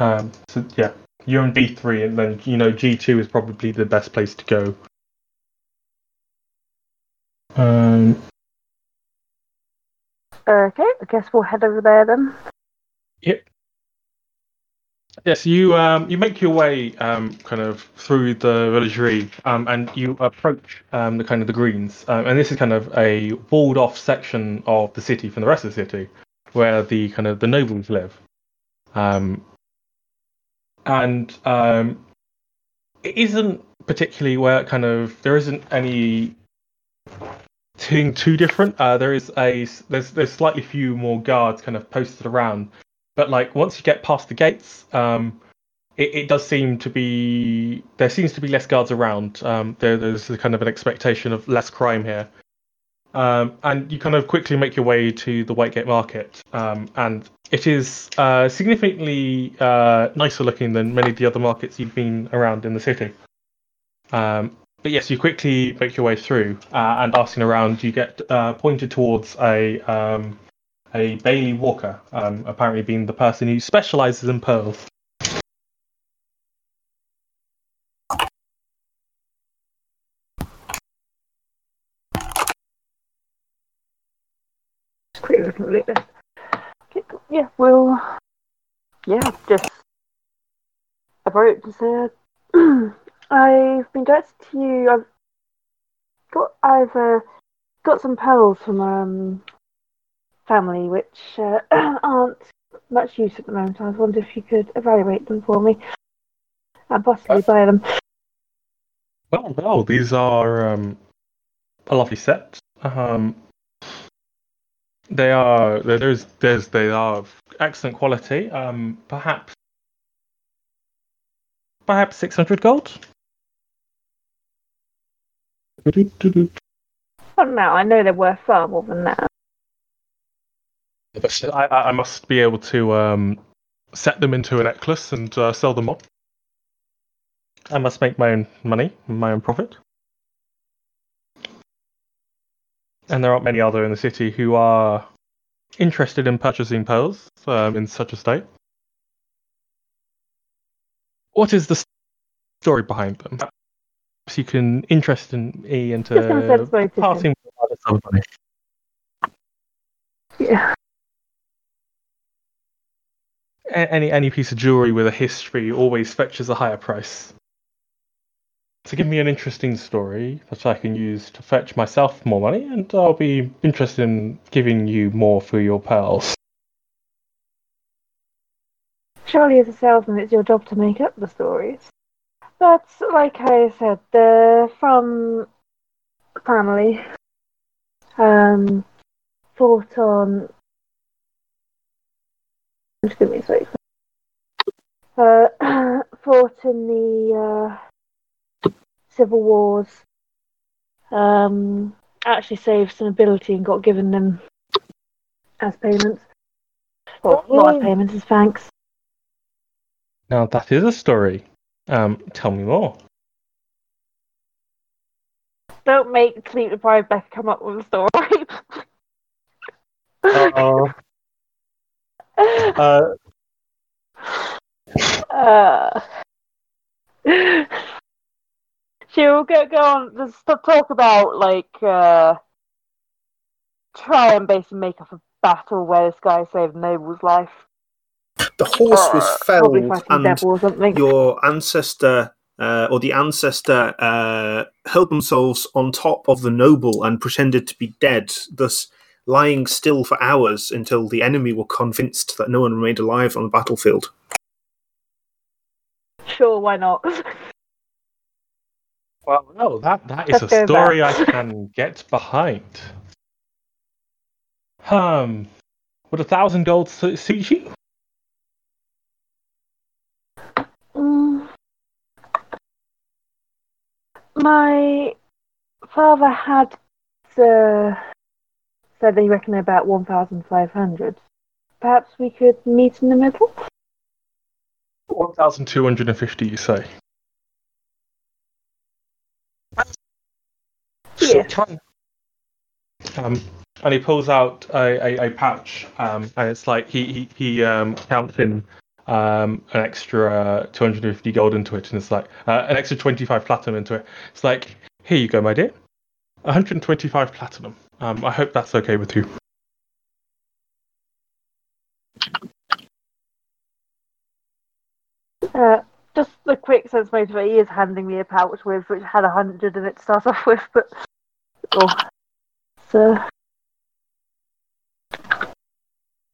Um, so yeah, you're in B3, and then you know G2 is probably the best place to go. Um, Okay, I guess we'll head over there then. Yes, you um, you make your way um, kind of through the Villegre, um, and you approach um, the kind of the greens, um, and this is kind of a walled off section of the city from the rest of the city, where the kind of the nobles live, um, and it isn't particularly where kind of there isn't any thing too different. Uh, there is a there's there's slightly few more guards kind of posted around, but like once you get past the gates, um, it, it does seem to be there seems to be less guards around. Um, there, there's kind of an expectation of less crime here, um, and you kind of quickly make your way to the Whitegate Market, um, and it is uh, significantly uh, nicer looking than many of the other markets you've been around in the city. Um, but yes, you quickly make your way through, uh, and asking around, you get uh, pointed towards a um, a Bailey Walker, um, apparently being the person who specializes in pearls. Yeah, we'll. Yeah, just uh, <clears throat> I've been directed to you. I've got, I've uh, got some pearls from um family which uh, <clears throat> aren't much use at the moment. I was wondering if you could evaluate them for me and possibly buy them. Well, well, these are um, a lovely set. Um, they are there's there's they are of excellent quality. Um, perhaps perhaps six hundred gold. But now I know they're worth far more than that. I, I I must be able to um, set them into a necklace and uh, sell them on. I must make my own money, my own profit. And there aren't many other in the city who are interested in purchasing pearls um, in such a state. What is the story behind them? Perhaps you can interest in me into <laughs> Just gonna send some to parting with some money. Yeah. a- any any piece of jewelry with a history always fetches a higher price. So give me an interesting story that I can use to fetch myself more money, and I'll be interested in giving you more for your pearls. Surely, as a salesman, it's your job to make up the stories. But like I said, they're from family. Um, fought on. Just give me a sec. Uh, <clears throat> fought in the uh, civil wars. Um, actually saved some ability and got given them as payments. Well, not as payments, as thanks. Now that is a story. Um, tell me more. Don't make sleep deprived Becca come up with a story. <laughs> Uh-oh. Uh, Uh, she'll go, go on to talk about like uh, try and basically make up a battle where this guy saved Noble's life. The horse was Uh, felled, and devil or something. your ancestor uh, or the ancestor uh, held themselves on top of the noble and pretended to be dead, thus lying still for hours until the enemy were convinced that no one remained alive on the battlefield. Sure, why not? well, no, that that is Let's a story. I can get behind. Um, would a thousand gold su- suit you? Mm. My father had uh, said that he reckoned about 1,500. Perhaps we could meet in the middle? One thousand two hundred and fifty, you say? Yeah. Um, and he pulls out a, a, a pouch, um, and it's like he he, he um, counts in um, an extra 250 gold into it, and it's like uh, an extra 25 platinum into it. It's like, here you go, my dear, 125 platinum. Um, I hope that's okay with you. Uh, just the quick sense motive, he is handing me a pouch with which had a hundred in it to start <laughs> off with, but oh, so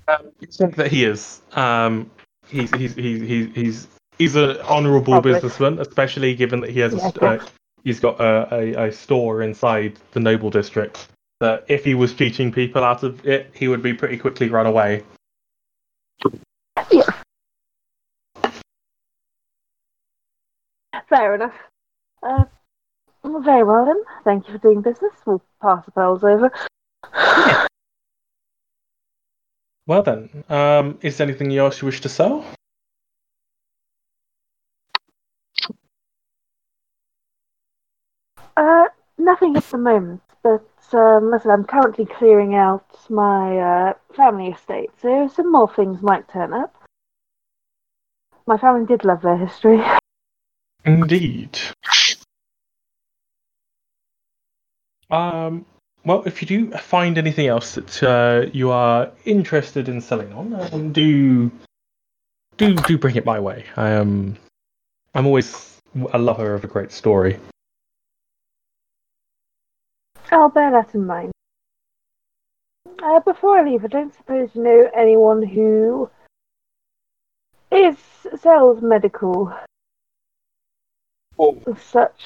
Um, think that he is. Um, he's he's he's he's he's he's an honourable businessman, especially given that he has Yeah, a, uh, he's got a, a, a store inside the noble district. That if he was cheating people out of it, he would be pretty quickly run away. Yeah. fair enough. Uh, very well then. Thank you for doing business. We'll pass the pearls over. <sighs> Well then, um, is there anything else you wish to sell? Uh, nothing at the moment, but um, listen, I'm currently clearing out my uh, family estate, so some more things might turn up. My family did love their history. <laughs> Indeed. Um, well, if you do find anything else that uh, you are interested in selling on, um, do do do bring it my way. I am I'm always a lover of a great story. I'll bear that in mind. Uh, before I leave, I don't suppose you know anyone who is sells medical as such.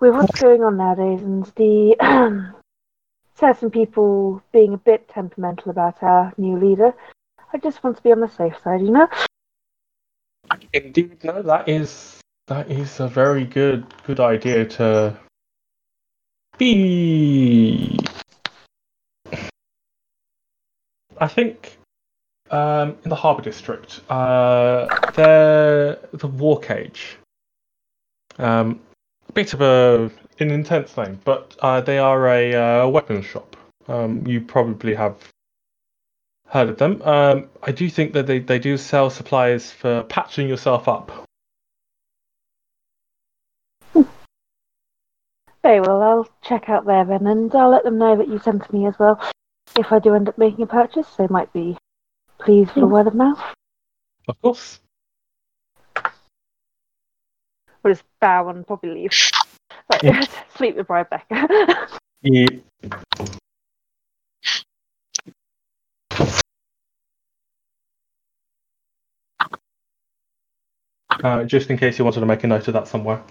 With what's going on nowadays and the <clears throat> certain people being a bit temperamental about our new leader, I just want to be on the safe side, you know? Indeed, no, that is that is a very good good idea to be. I think um, in the harbour district, uh, they're the war cage. Um, a bit of a an intense name, but uh, they are a uh, weapons shop. Um, you probably have heard of them. Um, I do think that they, they do sell supplies for patching yourself up. Very well, I'll check out there then, and I'll let them know that you sent me as well. If I do end up making a purchase, they might be pleased for the word of mouth. Of course. We'll just bow and probably leave. Like, Yeah. <laughs> sleep with Rebecca. Yeah. Uh, just in case you wanted to make a note of that somewhere.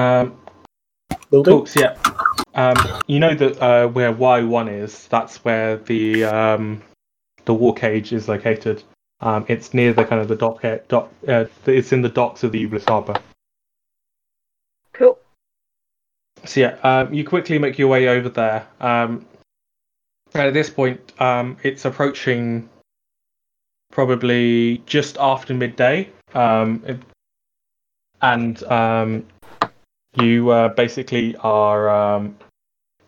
Um, Will do. Yeah, um, you know that uh, where Y one is. That's where the um, the war cage is located. Um, it's near the kind of the dock. dock uh, it's in the docks of the Ublis Harbour. cool. So yeah, um, you quickly make your way over there. Um, and at this point, um, it's approaching probably just after midday, um, it- and um, you uh, basically are. Um,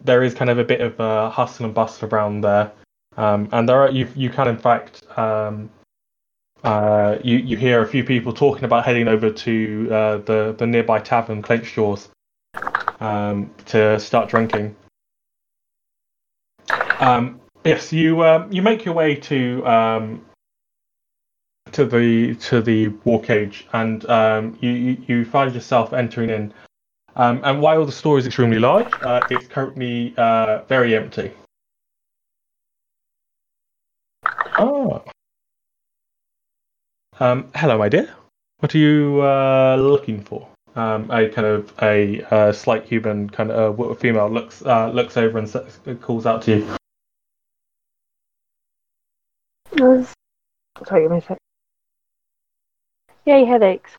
there is kind of a bit of a hustle and bustle around there, um, and there are you. You can in fact. Um, uh, you you hear a few people talking about heading over to uh, the the nearby tavern, Clenched Jaws, um, to start drinking. Um, yes, you um, you make your way to to the to the war cage, and um, you you find yourself entering in. Um, and while the store is extremely large, uh, it's currently uh, very empty. Oh. Um, hello, my dear. What are you uh, looking for? Um, a kind of a uh, slight human kind of uh, female looks uh, looks over and calls out to you. Was... Sorry, give me a sec. Yay, headaches.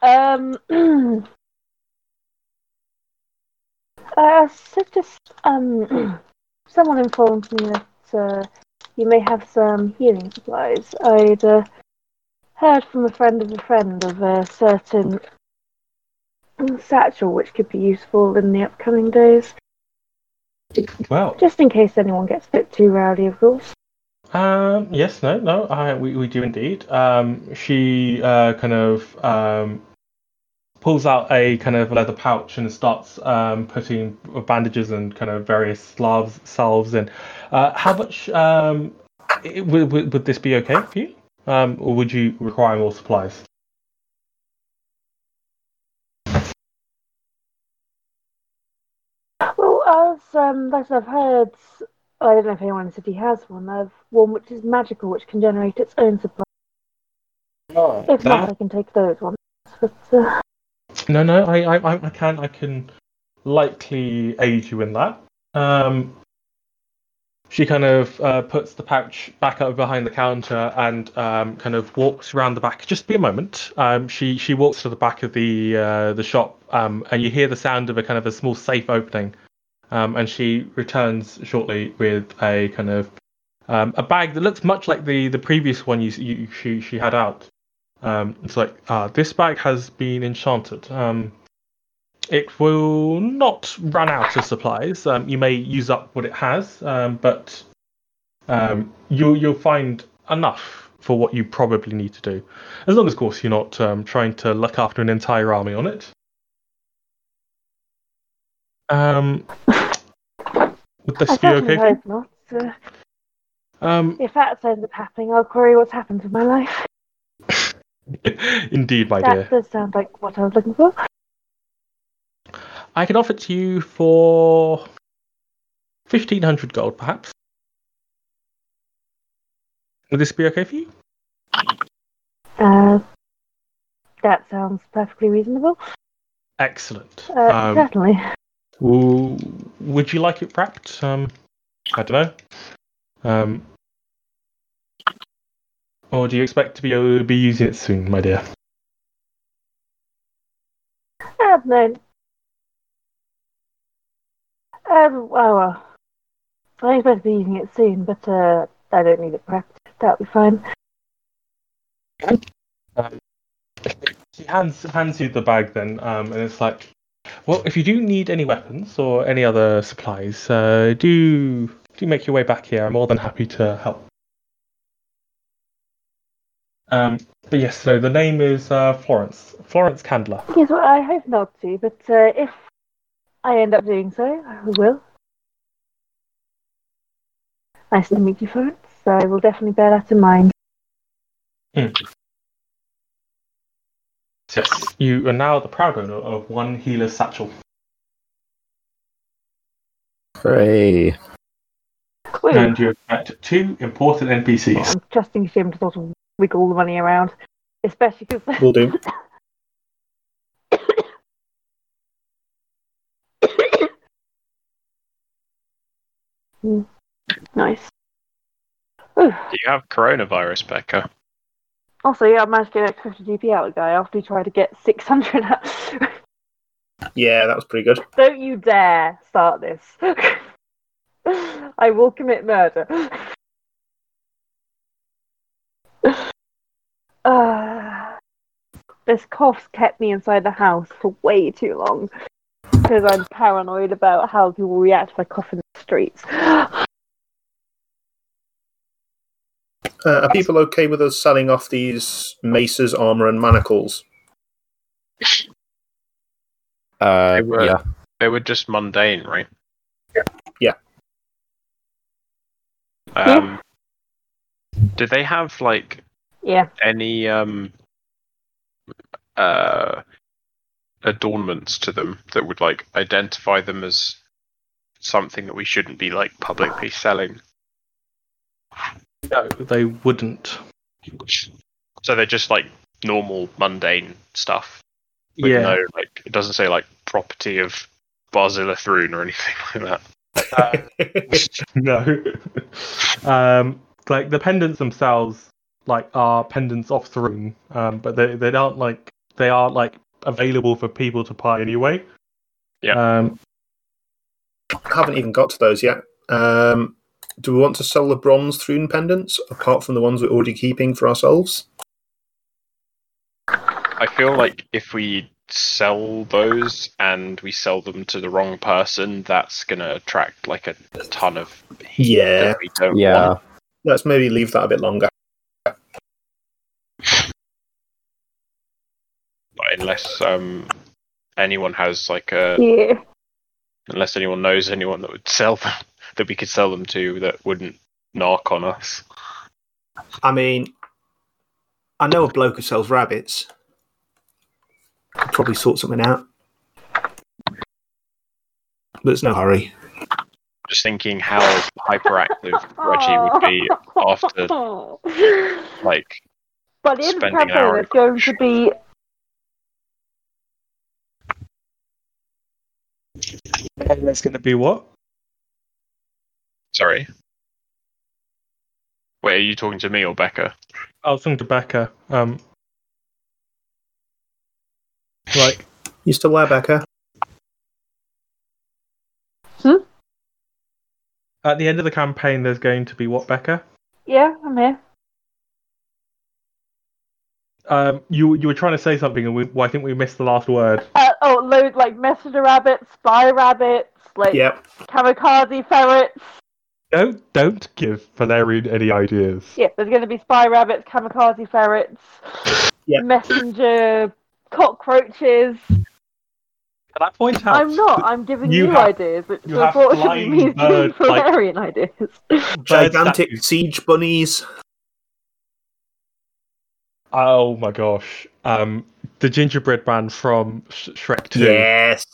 Um, <clears throat> uh, so just, um, <clears throat> someone informed me that uh, you may have some healing supplies. I'd uh, heard from a friend of a friend of a certain satchel which could be useful in the upcoming days. Well, Just in case anyone gets a bit too rowdy, of course. Um, yes, no, no, I, we, we do indeed. Um, she uh, kind of um, pulls out a kind of leather pouch and starts um, putting bandages and kind of various salves, salves in. Uh, how much um, it, would, would, would this be okay for you? Um, or would you require more supplies? Well, as um, like I've heard, I don't know if anyone in the city has one. Of one which is magical, which can generate its own supply. Oh, If not, I can take those ones. But uh, No, no, I, I, I can, I can likely aid you in that. Um, she kind of uh, puts the pouch back up behind the counter and um, kind of walks around the back. Just be a moment. Um, she she walks to the back of the uh, the shop, um, and you hear the sound of a kind of a small safe opening. Um, and she returns shortly with a kind of um, a bag that looks much like the, the previous one you, you she she had out. Um, it's like uh, this bag has been enchanted. Um, it will not run out of supplies. Um, you may use up what it has, um, but um, you'll you'll find enough for what you probably need to do, as long as, of course, you're not um, trying to look after an entire army on it. Um, would this I be okay? hope not. Uh, Um, if that ends up happening, I'll query what's happened to my life. <laughs> indeed, my that dear. does sound like what I was looking for. I can offer it to you for fifteen hundred gold, perhaps. Would this be okay for you? Uh, that sounds perfectly reasonable. Excellent. Uh, Um, certainly. Ooh, would you like it wrapped? Um, I don't know. Um, or do you expect to be able to be using it soon, my dear? Uh, no. Um, well, well, I expect to be using it soon, but uh, I don't need it prepped. That'll be fine. She hands hands you the bag then, um, and it's like, well, if you do need any weapons or any other supplies, uh, do do make your way back here. I'm more than happy to help. Um, but yes, so the name is uh, Florence Florence Candler. Yes, well, I hope not to, but uh, if I end up doing so, I will. Nice to meet you, Florence. So I will definitely bear that in mind. Yes, you are now the proud owner of one healer's satchel. Hooray. And you have met two important NPCs. I'm trusting Jim to sort of wiggle the money around, especially because Will do. <coughs> Hmm. nice. Ooh. Do you have coronavirus, Becca? Also, yeah, I managed to get an extra 50 GP out of the guy after he tried to get 600 out. Yeah, that was pretty good. <laughs> Don't you dare start this. <laughs> I will commit murder. Uh, this cough's kept me inside the house for way too long because I'm paranoid about how people react if I cough in the streets. Uh, are people okay with us selling off these maces, armor, and manacles? Uh, They were- yeah. They were just mundane, right? Yeah. Um, did they have like Yeah. any um uh adornments to them that would like identify them as something that we shouldn't be like publicly selling? No, they wouldn't. So they're just like normal mundane stuff. With Yeah. no like it doesn't say like property of Barzillai Thrune or anything <laughs> like that. <laughs> no. <laughs> um, like the pendants themselves, like are pendants of Thrune, um, but they they aren't like they are like available for people to buy anyway. Yeah. Um, haven't even got to those yet. Um, do we want to sell the bronze throne pendants apart from the ones we're already keeping for ourselves? I feel like if we sell those and we sell them to the wrong person, that's gonna attract like a ton of heat Yeah. that we don't Yeah. want. Let's maybe leave that a bit longer. Unless um anyone has like a Yeah. unless anyone knows anyone that would sell them <laughs> that we could sell them to that wouldn't knock on us. I mean, I know a bloke who sells rabbits. Could probably sort something out. But it's no hurry. Just thinking how hyperactive Reggie would be after <laughs> like By the end of the spending an hour it's going to be and there's going to be what? sorry. Wait, are you talking to me or Becca? I was talking to Becca. Um, like You still there, Becca? Hmm? At the end of the campaign, there's going to be what, Becca? yeah, I'm here. Um, you you were trying to say something, and we, well, I think we missed the last word. <laughs> Oh, load like messenger rabbits, spy rabbits, like Yep. kamikaze ferrets. Don't don't give Valerian any ideas. Yeah, there's going to be spy rabbits, kamikaze ferrets, Yep. messenger cockroaches. Can I point out? I'm not. I'm giving you you, have- ideas, which you unfortunately flying means giving bird, like- Valerian ideas. Gigantic statues. siege bunnies. Oh my gosh. Um, the gingerbread man from Sh- Shrek 2. Yes.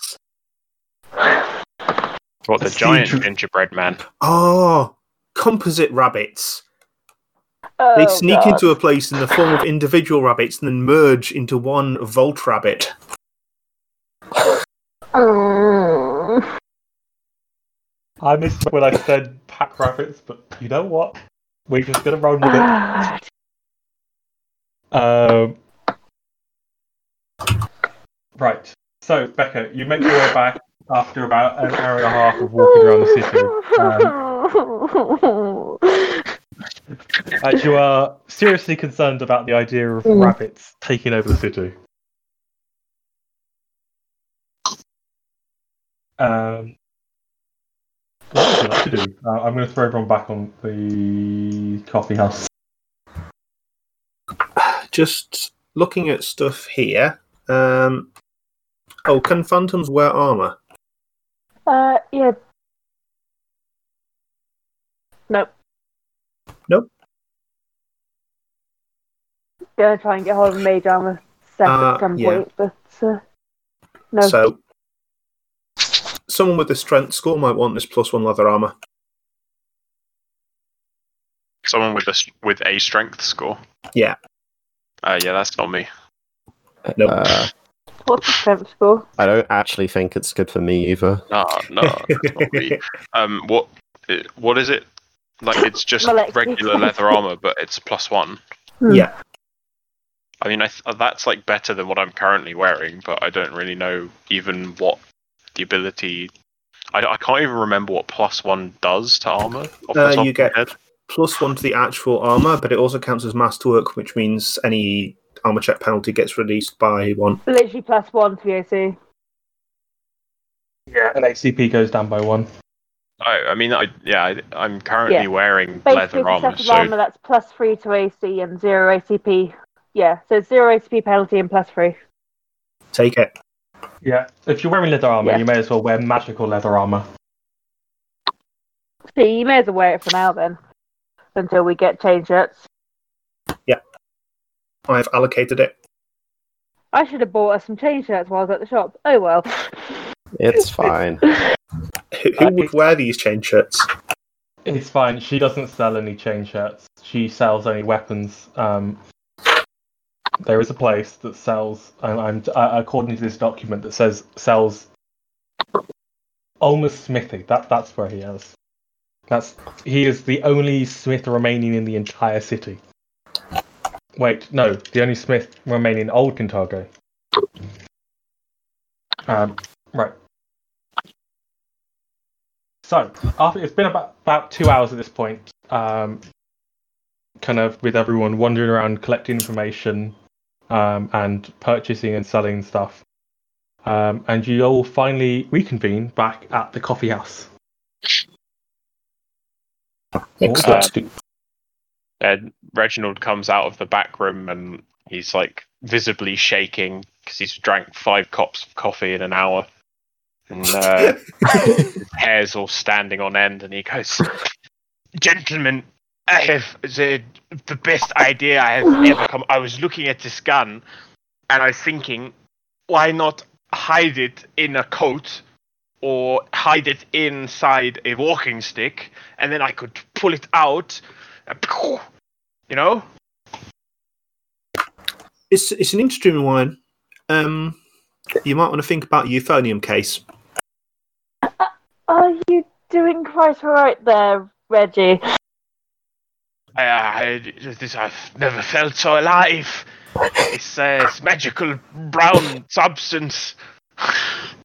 What the A giant siege- gingerbread man? Oh, composite rabbits. Oh, They sneak God. into a place in the form of individual rabbits and then merge into one Volt rabbit. I missed when I said pack rabbits, but you know what? We're just gonna run with it. <sighs> Um, right. So, Becca, you make your way back after about an hour and a half of walking around the city. Um, as you are seriously concerned about the idea of Mm. rabbits taking over the city. Um, what would you like to do? Uh, I'm going to throw everyone back on the coffee house. Just looking at stuff here. Um, oh, can phantoms wear armor? uh, yeah. Nope. Nope. Gonna try and get hold of mage armor set Uh, at some yeah. point, but uh, no. So, someone with a strength score might want this plus one leather armor. Someone with a with a strength score. Yeah. Uh, yeah, that's not me. Nope. Uh, What's the strength score? I don't actually think it's good for me either. No, no, that's not me. <laughs> Um, what uh, what is it? Like it's just regular leather armor, but it's plus one. Hmm. Yeah. I mean, I th- that's like better than what I'm currently wearing, but I don't really know even what the ability. I, I can't even remember what plus one does to armor. off the Uh, top you of get- my head. Plus one to the actual armor, but it also counts as masterwork, which means any armor check penalty gets released by one. Literally plus one to the AC. Yeah. And ACP goes down by one. I, I mean, I yeah, I, I'm currently Yeah. wearing Basically, leather armor, set of so armor that's plus three to AC and zero ACP. Yeah, so it's zero ACP penalty and plus three. Take it. Yeah. If you're wearing leather armor, Yeah. you may as well wear magical leather armor. See, you may as well wear it for now then, until we get change shirts. Yeah. I've allocated it. I should have bought us some change shirts while I was at the shop. Oh well. It's fine. <laughs> Who, who would wear these chain shirts? It's fine. She doesn't sell any chain shirts. She sells only weapons. Um, there is a place that sells, and I'm uh, according to this document that says sells almost smithy. That that's where he is. That's he is the only smith remaining in the entire city. Wait, no, the only smith remaining in Old Kintargo. Um, right. So, after it's been about about two hours at this point, um, kind of with everyone wandering around collecting information um, and purchasing and selling stuff, um, and you all finally reconvene back at the coffee house. Excellent. Uh, And Reginald comes out of the back room and he's like visibly shaking because he's drank five cups of coffee in an hour. And uh, his <laughs> hair's all standing on end, and he goes, Gentlemen, I have the, the best idea I have ever come. I was looking at this gun and I was thinking, why not hide it in a coat or hide it inside a walking stick and then I could pull it out you know? It's it's an interesting one. Um, you might want to think about your euphonium case. Are you doing quite alright there, Reggie? I, I, this, I've never felt so alive. It's uh, this magical brown substance. <sighs> <laughs>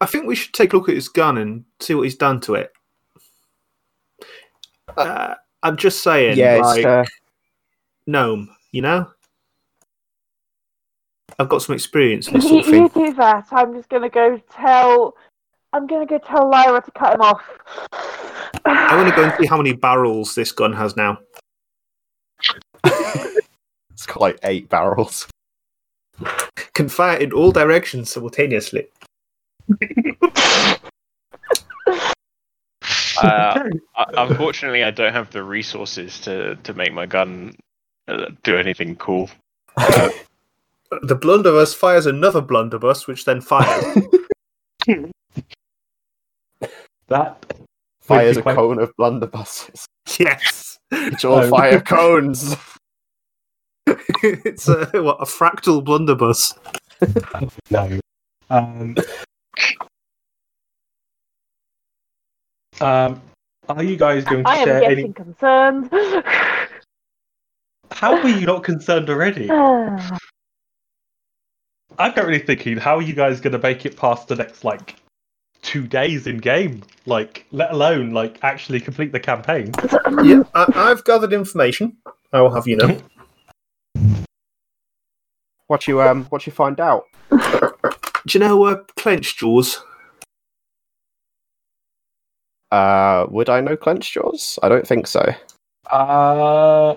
I think we should take a look at his gun and see what he's done to it. Uh, I'm just saying, yeah, like, uh, gnome, you know? I've got some experience in You, this sort of <laughs> you do that. I'm just gonna go tell. I'm gonna go tell Lyra to cut him off. I want to go and see how many barrels this gun has now. <laughs> It's got like eight barrels. Can fire in all directions simultaneously. Uh, unfortunately, I don't have the resources to, to make my gun uh, do anything cool. <laughs> The blunderbuss fires another blunderbuss, which then fires. <laughs> that Fires a quite- cone of blunderbusses. yes. Which all Oh. fire <laughs> cones. it's a, what, a fractal blunderbuss. No. Um, um, are you guys going to I am share getting any? concerned. How are you not concerned already? <sighs> <sighs> I'm currently thinking, how are you guys going to make it past the next like two days in game? Like, let alone like actually complete the campaign. <coughs> Yeah, I, I've gathered information. I will have you know. <laughs> what you um, what you find out? Do you know uh, Clenched Jaws? Uh, would I know Clenched Jaws? I don't think so. Uh,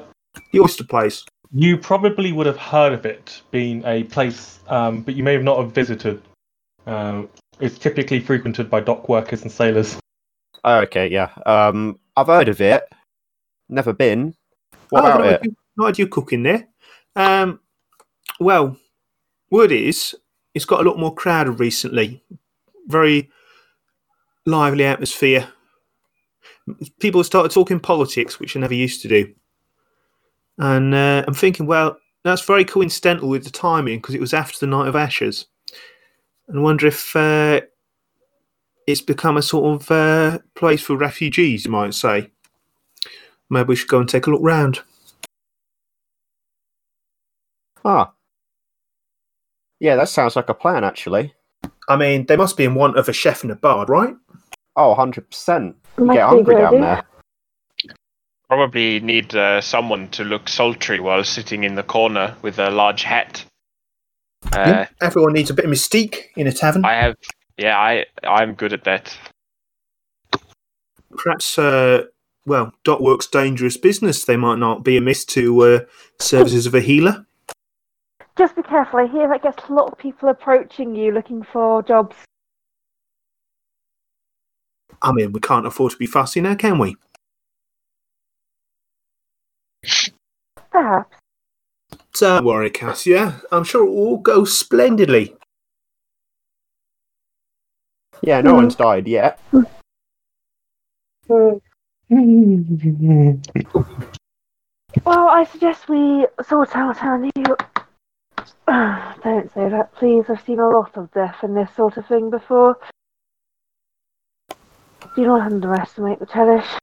The oyster place. you probably would have heard of it being a place, um, but you may have not have visited. Um, it's typically frequented by dock workers and sailors. Oh, okay, yeah. Um, I've heard of it. Never been. What Oh, about not it? had you- Not had you cooking there. Um, well, word is it's got a lot more crowded recently. Very lively atmosphere. People started talking politics, which I never used to do. And uh, I'm thinking, well, that's very coincidental with the timing because it was after the Night of Ashes. And I wonder if uh, it's become a sort of uh, place for refugees, you might say. Maybe we should go and take a look round. Ah. Yeah, that sounds like a plan, actually. I mean, they must be in want of a chef and a bard, right? Oh, 100%. You Must get hungry good down idea. there. Probably need uh, someone to look sultry while sitting in the corner with a large hat. Uh, Yeah. Everyone needs a bit of mystique in a tavern. I have, yeah, I I'm good at that. Perhaps, uh, well, Dot Works dangerous business. They might not be amiss to uh, services of a healer. Just be careful. I hear that gets a lot of people approaching you looking for jobs. I mean, we can't afford to be fussy now, can we? Perhaps. Don't worry, Cassia. I'm sure it will all go splendidly. Yeah, no one's mm. died yet. <laughs> Well, I suggest we sort out our new. <sighs> Don't say that, please. I've seen a lot of death in this sort of thing before. Do not underestimate the Tellish.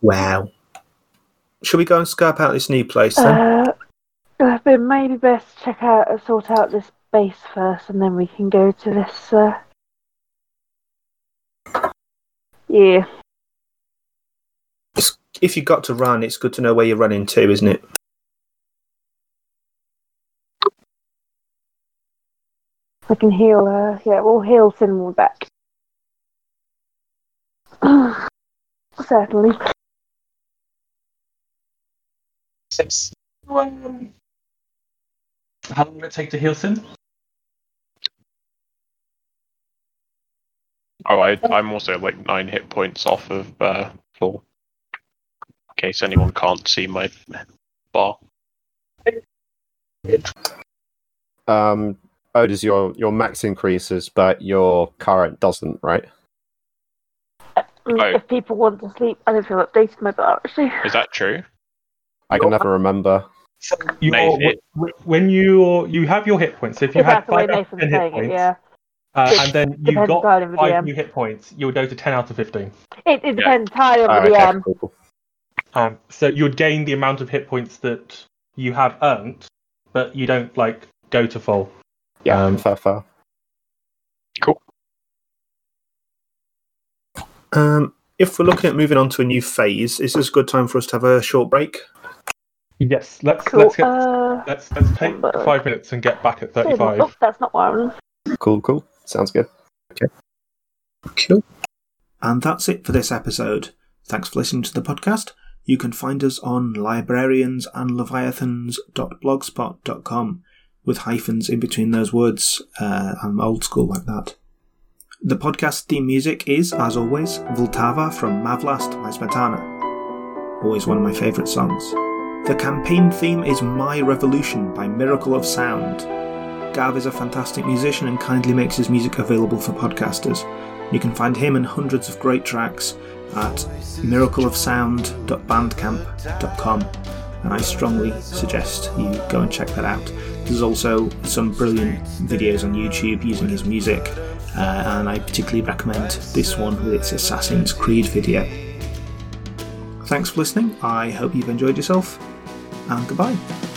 Wow. Shall we go and scope out this new place then? Uh, uh, but maybe best check out, uh, sort out this base first, and then we can go to this. Uh... Yeah. It's- if you've got to run, it's good to know where you're running to, isn't it? I can heal her. Yeah, we'll heal Sin when we're back. Certainly. How long will it take to heal Sin? Oh, I, I'm also like nine hit points off of uh, full. In case anyone can't see my bar. Um, oh, does your, your max increases, but your current doesn't, right? Right. If people want to sleep, I don't feel updated my bar actually. Is that true? I can never remember. Your, Nathan, wh- when you you have your hit points, if you If had that's the way five out of Nathan's ten hit saying it, points, yeah. uh, and then you got the five DM. new hit points, you would go to ten out of fifteen. It, it depends entirely Oh, on the okay, DM. cool, cool. Um, so you would gain the amount of hit points that you have earned, but you don't like go to full. Yeah, Um, fair, fair. Um, if we're looking at moving on to a new phase, is this a good time for us to have a short break? Yes, let's Cool. let's get Uh, let's let's take Number- five minutes and get back at oh, thirty-five. that's not one. Cool, cool. Sounds good. Okay. Cool. And that's it for this episode. Thanks for listening to the podcast. You can find us on librariansandleviathans.blogspot.com with hyphens in between those words. Uh, I'm old school like that. The podcast theme music is, as always, Vltava from Má vlast by Smetana. Always one of my favourite songs. The campaign theme is My Revolution by Miracle of Sound. Gav is a fantastic musician and kindly makes his music available for podcasters. You can find him and hundreds of great tracks at miracleofsound.bandcamp.com and I strongly suggest you go and check that out. There's also some brilliant videos on YouTube using his music, uh, and I particularly recommend this one with its Assassin's Creed video. Thanks for listening, I hope you've enjoyed yourself, and goodbye.